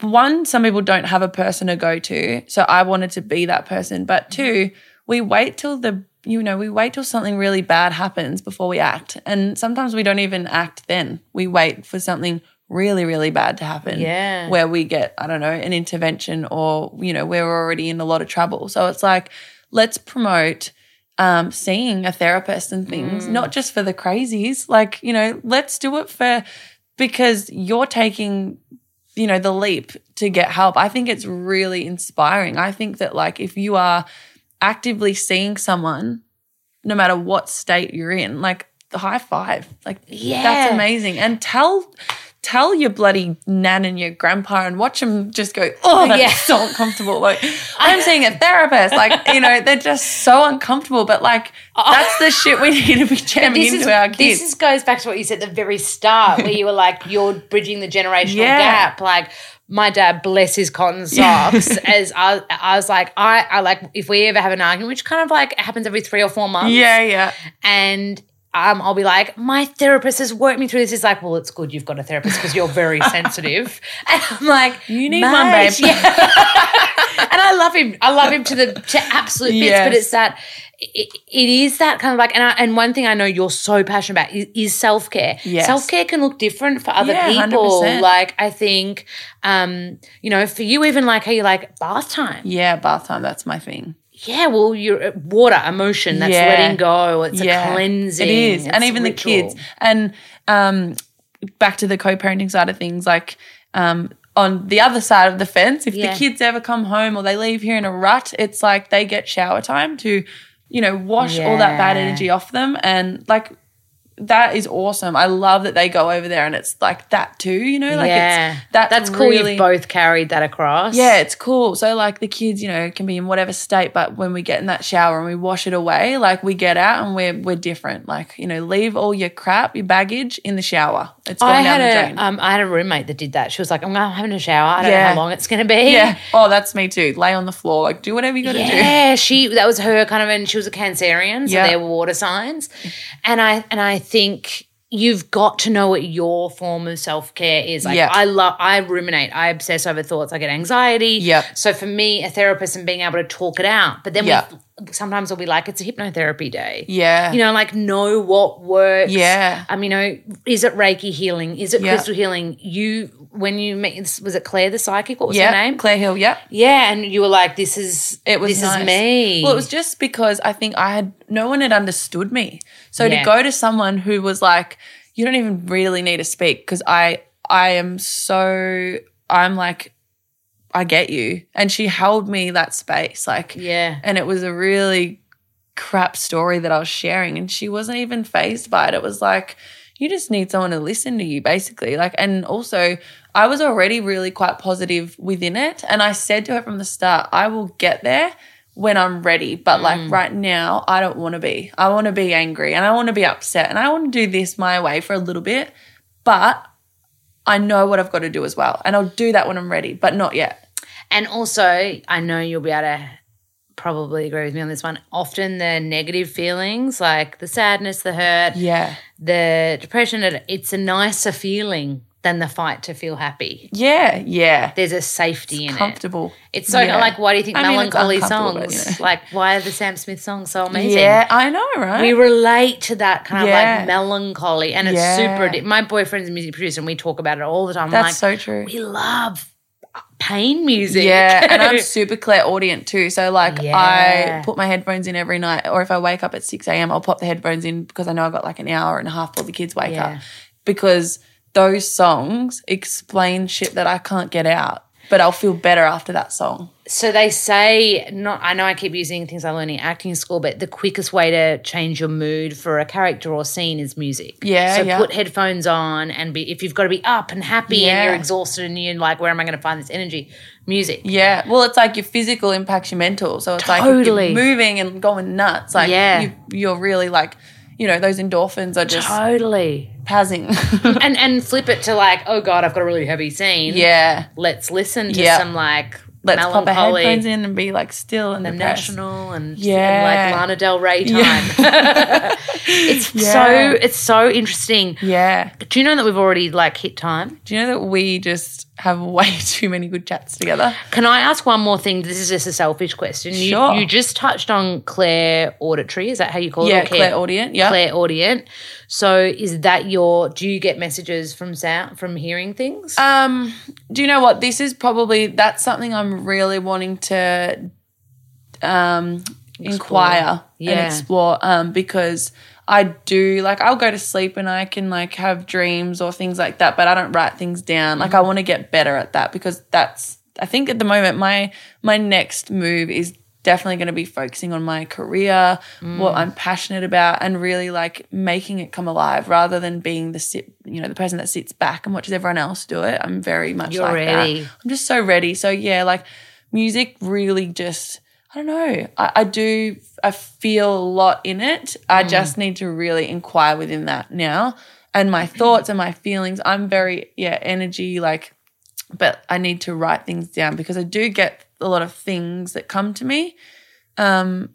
Speaker 2: one, some people don't have a person to go to, so I wanted to be that person. But two, we wait till the you know we wait till something really bad happens before we act, and sometimes we don't even act then. We wait for something really really bad to happen
Speaker 1: Yeah.
Speaker 2: where we get i don't know an intervention or you know we're already in a lot of trouble so it's like let's promote um, seeing a therapist and things, not just for the crazies. Like, you know, let's do it for because you're taking, you know, the leap to get help. I think it's really inspiring. I think that, like, if you are actively seeing someone, no matter what state you're in, like, the high five, like,
Speaker 1: Yeah.
Speaker 2: that's amazing. And tell, tell your bloody nan and your grandpa and watch them just go, oh, oh that's
Speaker 1: Yeah.
Speaker 2: so uncomfortable. Like, I'm seeing a therapist. Like, you know, they're just so uncomfortable. But like, oh. that's the shit we need to be jamming into
Speaker 1: is,
Speaker 2: our kids.
Speaker 1: this is, goes back to what you said at the very start, where you were like, you're bridging the generational
Speaker 2: Yeah.
Speaker 1: gap. Like, my dad, bless his cotton socks, as I, I was like, I, I like, if we ever have an argument, which kind of like happens every three or four months,
Speaker 2: yeah, yeah.
Speaker 1: and um, I'll be like, my therapist has worked me through this. He's like, well, it's good you've got a therapist because you're very sensitive. And I'm like,
Speaker 2: You need
Speaker 1: "Mate,
Speaker 2: one, babe."
Speaker 1: Yeah. and I love him. I love him to the to absolute bits.
Speaker 2: Yes.
Speaker 1: But it's that it, it is that kind of like, and I, and one thing I know you're so passionate about is, is self care.
Speaker 2: Yes.
Speaker 1: Self care can look different for other
Speaker 2: Yeah,
Speaker 1: people.
Speaker 2: 100%.
Speaker 1: Like I think, um, you know, for you, even like how you like bath time.
Speaker 2: Yeah, bath time, that's my thing.
Speaker 1: Yeah, well, you're uh, water, emotion. That's
Speaker 2: Yeah.
Speaker 1: letting go. It's a cleansing.
Speaker 2: It is. and even
Speaker 1: ritual.
Speaker 2: the kids. And um, back to the co parenting side of things, like um, on the other side of the fence, if
Speaker 1: Yeah.
Speaker 2: the kids ever come home or they leave here in a rut, it's like they get shower time to, you know, wash all that bad energy off them. And like, that is awesome. I love that they go over there and it's like that too, you know? Like
Speaker 1: yeah,
Speaker 2: it's that's,
Speaker 1: that's cool.
Speaker 2: Really,
Speaker 1: You've both carried that across.
Speaker 2: yeah, it's cool. So like the kids, you know, can be in whatever state, but when we get in that shower and we wash it away, like we get out and we're we're different. Like you know, leave all your crap, your baggage in the shower. It's going
Speaker 1: I
Speaker 2: down the
Speaker 1: had
Speaker 2: drain.
Speaker 1: a um, I had a roommate that did that. She was like, "I'm having a shower. I don't know how long it's going to be."
Speaker 2: yeah. Oh, that's me too. Lay on the floor. Like do whatever you got to do.
Speaker 1: Yeah, she that was her kind of, and she was a Cancerian, so
Speaker 2: Yeah.
Speaker 1: they were water signs, and I and I think you've got to know what your form of self care is. Like
Speaker 2: Yeah.
Speaker 1: I love, I ruminate, I obsess over thoughts, I get anxiety.
Speaker 2: Yep.
Speaker 1: So for me, a therapist and being able to talk it out, but then
Speaker 2: Yep.
Speaker 1: we sometimes I'll be like, it's a hypnotherapy day.
Speaker 2: Yeah.
Speaker 1: You know, like know what works.
Speaker 2: Yeah.
Speaker 1: Um, you know, is it Reiki healing? Is it
Speaker 2: Yeah.
Speaker 1: crystal healing? You when you met was it Claire the psychic? What was
Speaker 2: yeah.
Speaker 1: her name?
Speaker 2: Claire Hill. Yeah.
Speaker 1: Yeah, and you were like, "This is
Speaker 2: It was
Speaker 1: this
Speaker 2: nice.
Speaker 1: is me."
Speaker 2: Well, it was just because I think I had no one had understood me. So
Speaker 1: Yeah.
Speaker 2: to go to someone who was like, you don't even really need to speak because I I am so I'm like I get you. And she held me that space like
Speaker 1: yeah,
Speaker 2: and it was a really crap story that I was sharing and she wasn't even phased by it. It was like you just need someone to listen to you basically. Like and also I was already really quite positive within it and I said to her from the start, I will get there when I'm ready, but like mm. right now I don't want to be. I want to be angry and I want to be upset and I want to do this my way for a little bit, but I know what I've got to do as well. And I'll do that when I'm ready, but not yet.
Speaker 1: and also I know you'll be able to probably agree with me on this one. Often the negative feelings, like the sadness, the hurt,
Speaker 2: Yeah.
Speaker 1: the depression, it's a nicer feeling than the fight to feel happy.
Speaker 2: Yeah, yeah.
Speaker 1: There's a safety in it.
Speaker 2: Comfortable.
Speaker 1: It's so
Speaker 2: Yeah.
Speaker 1: like, why do you think
Speaker 2: I
Speaker 1: melancholy
Speaker 2: uncomfortable,
Speaker 1: songs?
Speaker 2: you know.
Speaker 1: Like, why are the Sam Smith songs so amazing?
Speaker 2: Yeah, I know, right?
Speaker 1: We relate to that kind of like melancholy, and it's
Speaker 2: Yeah.
Speaker 1: super. My boyfriend's a music producer, and we talk about it all the time.
Speaker 2: That's
Speaker 1: like,
Speaker 2: so true.
Speaker 1: we love uh, pain music.
Speaker 2: Yeah, and I'm super clairaudient too. So like
Speaker 1: Yeah.
Speaker 2: I put my headphones in every night, or if I wake up at six a.m., I'll pop the headphones in because I know I've got like an hour and a half before the kids wake
Speaker 1: Yeah.
Speaker 2: up. Because those songs explain shit that I can't get out, but I'll feel better after that song.
Speaker 1: so they say, not. I know I keep using things I learned in acting school, but the quickest way to change your mood for a character or scene is music.
Speaker 2: Yeah,
Speaker 1: So
Speaker 2: yeah.
Speaker 1: put headphones on, and be if you've got to be up and happy, and you're exhausted, and you're like, where am I going to find this energy? Music.
Speaker 2: Yeah, well, it's like your physical impacts your mental. So it's like you're moving and going nuts. Like
Speaker 1: Yeah.
Speaker 2: you, you're really like, you know, those endorphins are just
Speaker 1: Totally.
Speaker 2: passing.
Speaker 1: and and flip it to like, oh god, I've got a really heavy scene.
Speaker 2: yeah,
Speaker 1: Let's listen to
Speaker 2: Yeah.
Speaker 1: some like
Speaker 2: let's pop our headphones in and be like still and
Speaker 1: the national and,
Speaker 2: Yeah.
Speaker 1: and like Lana Del Rey time. it's
Speaker 2: Yeah.
Speaker 1: so it's so interesting.
Speaker 2: Yeah.
Speaker 1: Do you know that we've already like hit time?
Speaker 2: Do you know that we just have way too many good chats together?
Speaker 1: Can I ask one more thing? This is just a selfish question. You,
Speaker 2: Sure.
Speaker 1: you just touched on Claire auditory. Is that how you call it?
Speaker 2: Yeah, clairaudient. Yeah.
Speaker 1: clairaudient. So is that your? Do you get messages from sound from hearing things?
Speaker 2: Um, do you know what? This is probably that's something I'm really wanting to um inquire
Speaker 1: Yeah.
Speaker 2: and explore um because I do like I'll go to sleep and I can like have dreams or things like that, but I don't write things down. Like I
Speaker 1: Mm-hmm.
Speaker 2: want to get better at that because that's I think at the moment my my next move is definitely going to be focusing on my career,
Speaker 1: Mm.
Speaker 2: what I'm passionate about and really like making it come alive rather than being the sit, you know, the person that sits back and watches everyone else do it. I'm very much
Speaker 1: You're
Speaker 2: like
Speaker 1: ready.
Speaker 2: that. I'm just so ready. So yeah, like music really just I don't know. I, I do I feel a lot in it. I just need to really inquire within that now. And my thoughts and my feelings, I'm very, yeah, energy, like but I need to write things down because I do get a lot of things that come to me. Um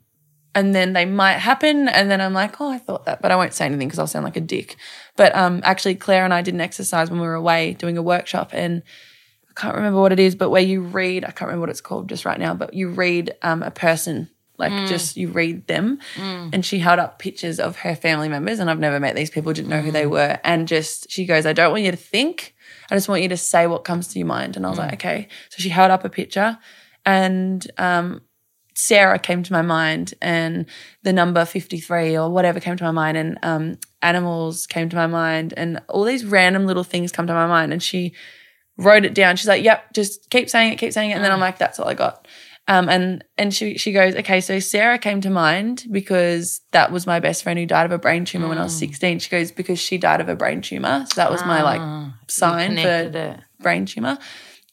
Speaker 2: and then they might happen and then I'm like, oh, I thought that, but I won't say anything because I'll sound like a dick. But um actually Claire and I did an exercise when we were away doing a workshop and I can't remember what it is, but where you read, I can't remember what it's called just right now, but you read um, a person, like just you read them. And she held up pictures of her family members, and I've never met these people, didn't know who they were. And just, she goes, I don't want you to think, I just want you to say what comes to your mind. And I was like, okay. So she held up a picture, and um, Sarah came to my mind, and the number 53 or whatever came to my mind, and um, animals came to my mind, and all these random little things come to my mind. And she, wrote it down. She's like, "Yep, just keep saying it, keep saying it." And then I'm like, "That's all I got." Um, and and she she goes, "Okay, so Sarah came to mind because that was my best friend who died of a brain tumor when I was 16." She goes because she died of a brain tumor, so that was my like sign for
Speaker 1: it.
Speaker 2: brain tumor.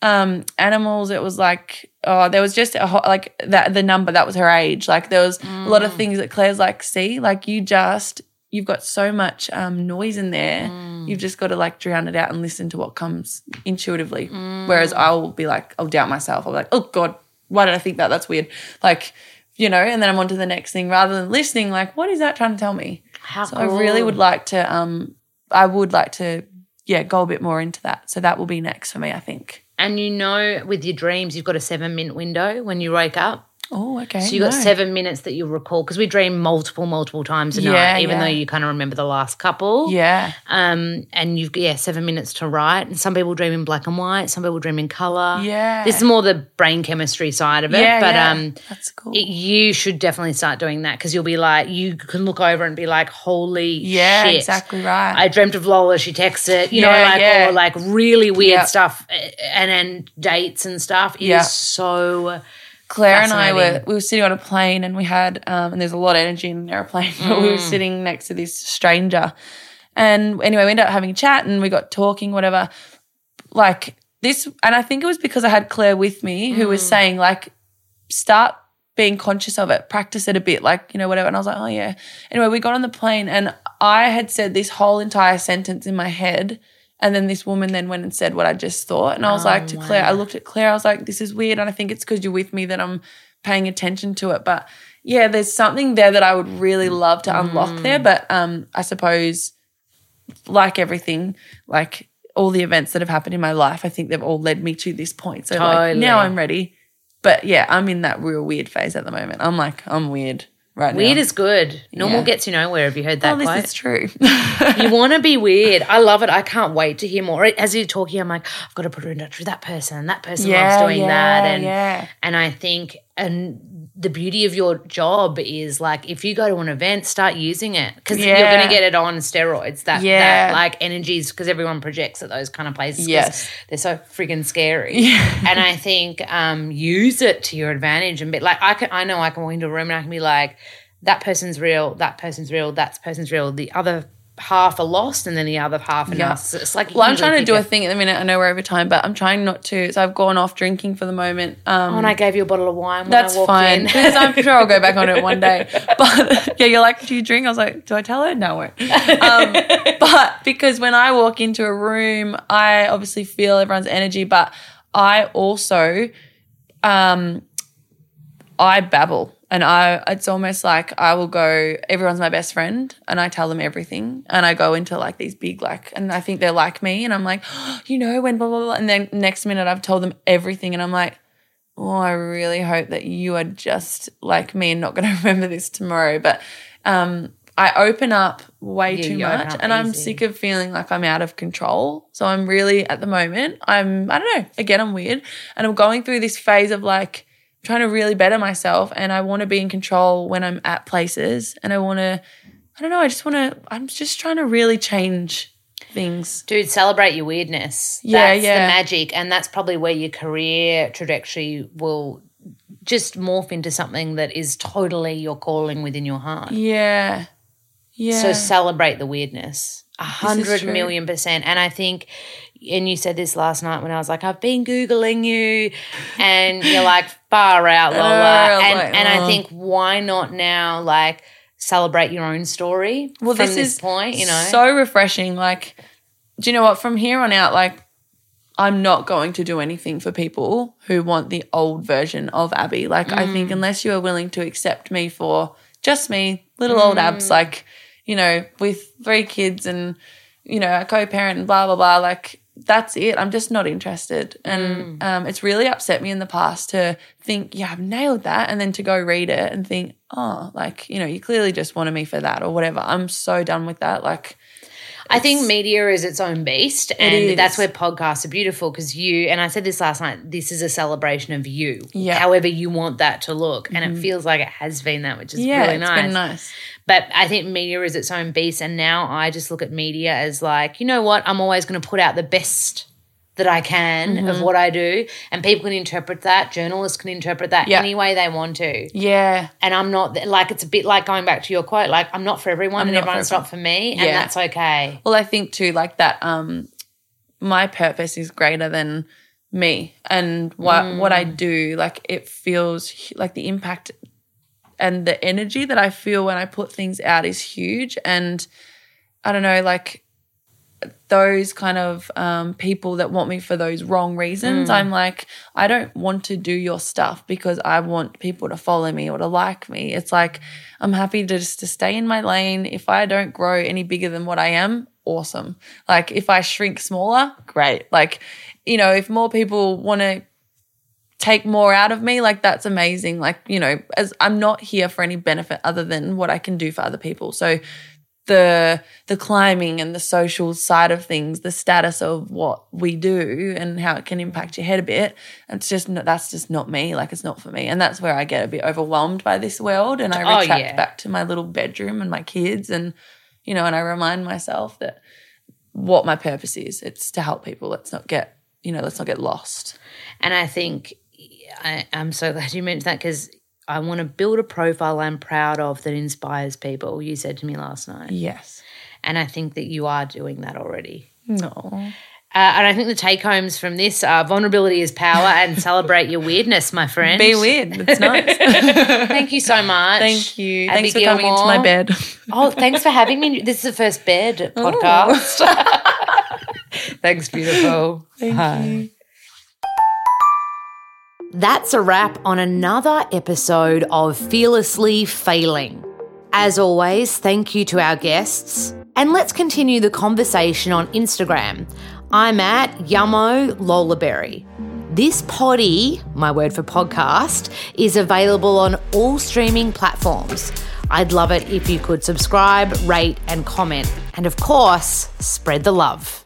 Speaker 2: Um, animals, it was like oh, there was just a ho- like that the number that was her age. Like there was a lot of things that Claire's like, see, like you just you've got so much um, noise in there. You've just got to like drown it out and listen to what comes intuitively. Whereas I'll be like, I'll doubt myself. I'll be like, oh God, why did I think that? That's weird. Like, you know, and then I'm on to the next thing rather than listening, like, what is that trying to tell me?
Speaker 1: How
Speaker 2: So I really would like to um I would like to, yeah, go a bit more into that. So that will be next for me, I think.
Speaker 1: And you know, with your dreams, you've got a seven minute window when you wake up.
Speaker 2: Oh, okay.
Speaker 1: So you got
Speaker 2: no.
Speaker 1: seven minutes that you'll recall because we dream multiple, multiple times a
Speaker 2: Yeah,
Speaker 1: night, even
Speaker 2: yeah.
Speaker 1: though you kind of remember the last couple.
Speaker 2: Yeah.
Speaker 1: Um, and you've yeah seven minutes to write. And some people dream in black and white. Some people dream in color.
Speaker 2: Yeah.
Speaker 1: This is more the brain chemistry side of it.
Speaker 2: Yeah,
Speaker 1: but
Speaker 2: yeah.
Speaker 1: um,
Speaker 2: That's cool.
Speaker 1: it, you should definitely start doing that because you'll be like you can look over and be like, holy
Speaker 2: yeah,
Speaker 1: shit.
Speaker 2: exactly right.
Speaker 1: I dreamt of Lola. She texted, you know, like or like really weird
Speaker 2: Yeah.
Speaker 1: stuff, and then dates and stuff is
Speaker 2: Yeah.
Speaker 1: so.
Speaker 2: Claire and I were we were sitting on a plane and we had um, and there's a lot of energy in an airplane, but we were sitting next to this stranger. And anyway, we ended up having a chat and we got talking, whatever. Like this and I think it was because I had Claire with me who was saying, like, start being conscious of it, practice it a bit, like, you know, whatever. And I was like, oh yeah. Anyway, we got on the plane and I had said this whole entire sentence in my head. And then this woman then went and said what I just thought. And I was like to Claire, I looked at Claire, I was like, this is weird. And I think it's because you're with me that I'm paying attention to it. But yeah, there's something there that I would really love to unlock there. But um, I suppose, like everything, like all the events that have happened in my life, I think they've all led me to this point. So like now I'm ready. But yeah, I'm in that real weird phase at the moment. I'm like, I'm weird right
Speaker 1: Weird
Speaker 2: now.
Speaker 1: is good. Normal
Speaker 2: Yeah.
Speaker 1: gets you nowhere. Have you heard that
Speaker 2: oh, this
Speaker 1: quote?
Speaker 2: is true.
Speaker 1: you want to be weird. I love it. I can't wait to hear more. As you're talking, I'm like, I've got to put her in touch with that person. That person
Speaker 2: Yeah,
Speaker 1: loves doing
Speaker 2: yeah,
Speaker 1: that, and
Speaker 2: yeah.
Speaker 1: and I think and the beauty of your job is like if you go to an event, start using it because you're going to get it on steroids. That
Speaker 2: Yeah.
Speaker 1: that like energies because everyone projects at those kind of places.
Speaker 2: Yes.
Speaker 1: they're so friggin' scary. And I think um, use it to your advantage and be like I can. I know I can walk into a room and I can be like, that person's real. That person's real. That person's real. The other half are lost, and then the other half are
Speaker 2: Yeah.
Speaker 1: narcissists. Like,
Speaker 2: well, I'm trying to do a thing at the minute. I know we're over time, but I'm trying not to. So I've gone off drinking for the moment. Um,
Speaker 1: Oh, and I gave you a bottle of wine. When
Speaker 2: That's
Speaker 1: I
Speaker 2: fine. Because I'm sure I'll go back on it one day. But yeah, you're like, do you drink? I was like, do I tell her? No, I won't. Um, but because when I walk into a room, I obviously feel everyone's energy, but I also, um, I babble. And I, it's almost like I will go, everyone's my best friend, and I tell them everything. And I go into like these big, like, and I think they're like me. And I'm like, you know, when blah, blah, blah. And then next minute I've told them everything. And I'm like, oh, I really hope that you are just like me and not going to remember this tomorrow. But um, I open up way
Speaker 1: Yeah,
Speaker 2: too much and I'm sick of feeling like I'm out of control. So I'm really, at the moment, I'm, I don't know, again, I'm weird. And I'm going through this phase of like trying to really better myself. And I want to be in control when I'm at places. And I want to, I don't know, I just want to, I'm just trying to really change things.
Speaker 1: Dude, celebrate your weirdness.
Speaker 2: Yeah,
Speaker 1: that's
Speaker 2: yeah.
Speaker 1: the magic, and that's probably where your career trajectory will just morph into something that is totally your calling within your heart.
Speaker 2: Yeah. Yeah.
Speaker 1: So celebrate the weirdness. A hundred million percent. And I think, and you said this last night when I was like, I've been Googling you, and you're like, far out, Lola.
Speaker 2: I was
Speaker 1: and
Speaker 2: like,
Speaker 1: and I
Speaker 2: oh.
Speaker 1: think, why not now, like, celebrate your own story
Speaker 2: well, this,
Speaker 1: this,
Speaker 2: is
Speaker 1: point, you know?
Speaker 2: so refreshing. Like, do you know what? From here on out, like, I'm not going to do anything for people who want the old version of Abby. Like, I
Speaker 1: Mm.
Speaker 2: think unless you are willing to accept me for just me, little old Abs,
Speaker 1: Mm.
Speaker 2: like, you know, with three kids and, you know, a co parent and blah, blah, blah, like, that's it. I'm just not interested. And
Speaker 1: Mm.
Speaker 2: um, it's really upset me in the past to think, yeah, I've nailed that. And then to go read it and think, oh, like, you know, you clearly just wanted me for that or whatever. I'm so done with that. Like,
Speaker 1: I think media is its own beast, and that's where podcasts are beautiful because you and I said this last night. This is a celebration of you,
Speaker 2: Yeah. Mm-hmm.
Speaker 1: however you want that to look, and it feels like it has been that, which is
Speaker 2: yeah,
Speaker 1: really
Speaker 2: it's
Speaker 1: nice.
Speaker 2: been nice.
Speaker 1: But I think media is its own beast, and now I just look at media as like, you know what? I'm always going to put out the best that I can of
Speaker 2: Mm-hmm.
Speaker 1: what I do, and people can interpret that. Journalists can interpret that
Speaker 2: Yeah.
Speaker 1: any way they want to.
Speaker 2: Yeah.
Speaker 1: And I'm not like it's a bit like going back to your quote, like I'm not for everyone, and
Speaker 2: not
Speaker 1: everyone's not for me, and
Speaker 2: Yeah.
Speaker 1: that's okay.
Speaker 2: Well, I think too, like that, um, my purpose is greater than me and what what I do. Like it feels like the impact and the energy that I feel when I put things out is huge. And I don't know, like those kind of um, people that want me for those wrong reasons, I'm like, I don't want to do your stuff because I want people to follow me or to like me. It's like I'm happy to just to stay in my lane. If I don't grow any bigger than what I am, awesome. Like if I shrink smaller, great. Like, you know, if more people want to take more out of me, like that's amazing. Like, you know, as I'm not here for any benefit other than what I can do for other people. So the the climbing and the social side of things, the status of what we do and how it can impact your head a bit. It's just not, that's just not me. Like it's not for me, and that's where I get a bit overwhelmed by this world, and I
Speaker 1: Oh,
Speaker 2: retract
Speaker 1: yeah.
Speaker 2: back to my little bedroom and my kids, and you know, and I remind myself that what my purpose is. It's to help people. Let's not get you know, let's not get lost.
Speaker 1: And I think I, I'm so glad you mentioned that because I want to build a profile I'm proud of that inspires people. You said to me last night.
Speaker 2: Yes.
Speaker 1: And I think that you are doing that already.
Speaker 2: No.
Speaker 1: Uh, and I think the take homes from this are vulnerability is power and celebrate your weirdness, my friend.
Speaker 2: Be weird. It's nice.
Speaker 1: Thank you so much.
Speaker 2: Thank you.
Speaker 1: Abby
Speaker 2: Thanks for coming into my bed.
Speaker 1: Oh, thanks for having me. This is the first bed podcast. thanks, beautiful.
Speaker 2: Thank you.
Speaker 1: That's a wrap on another episode of Fearlessly Failing. As always, thank you to our guests. And let's continue the conversation on Instagram. I'm at Yummo Lolaberry. This poddy, my word for podcast, is available on all streaming platforms. I'd love it if you could subscribe, rate, and comment. And of course, spread the love.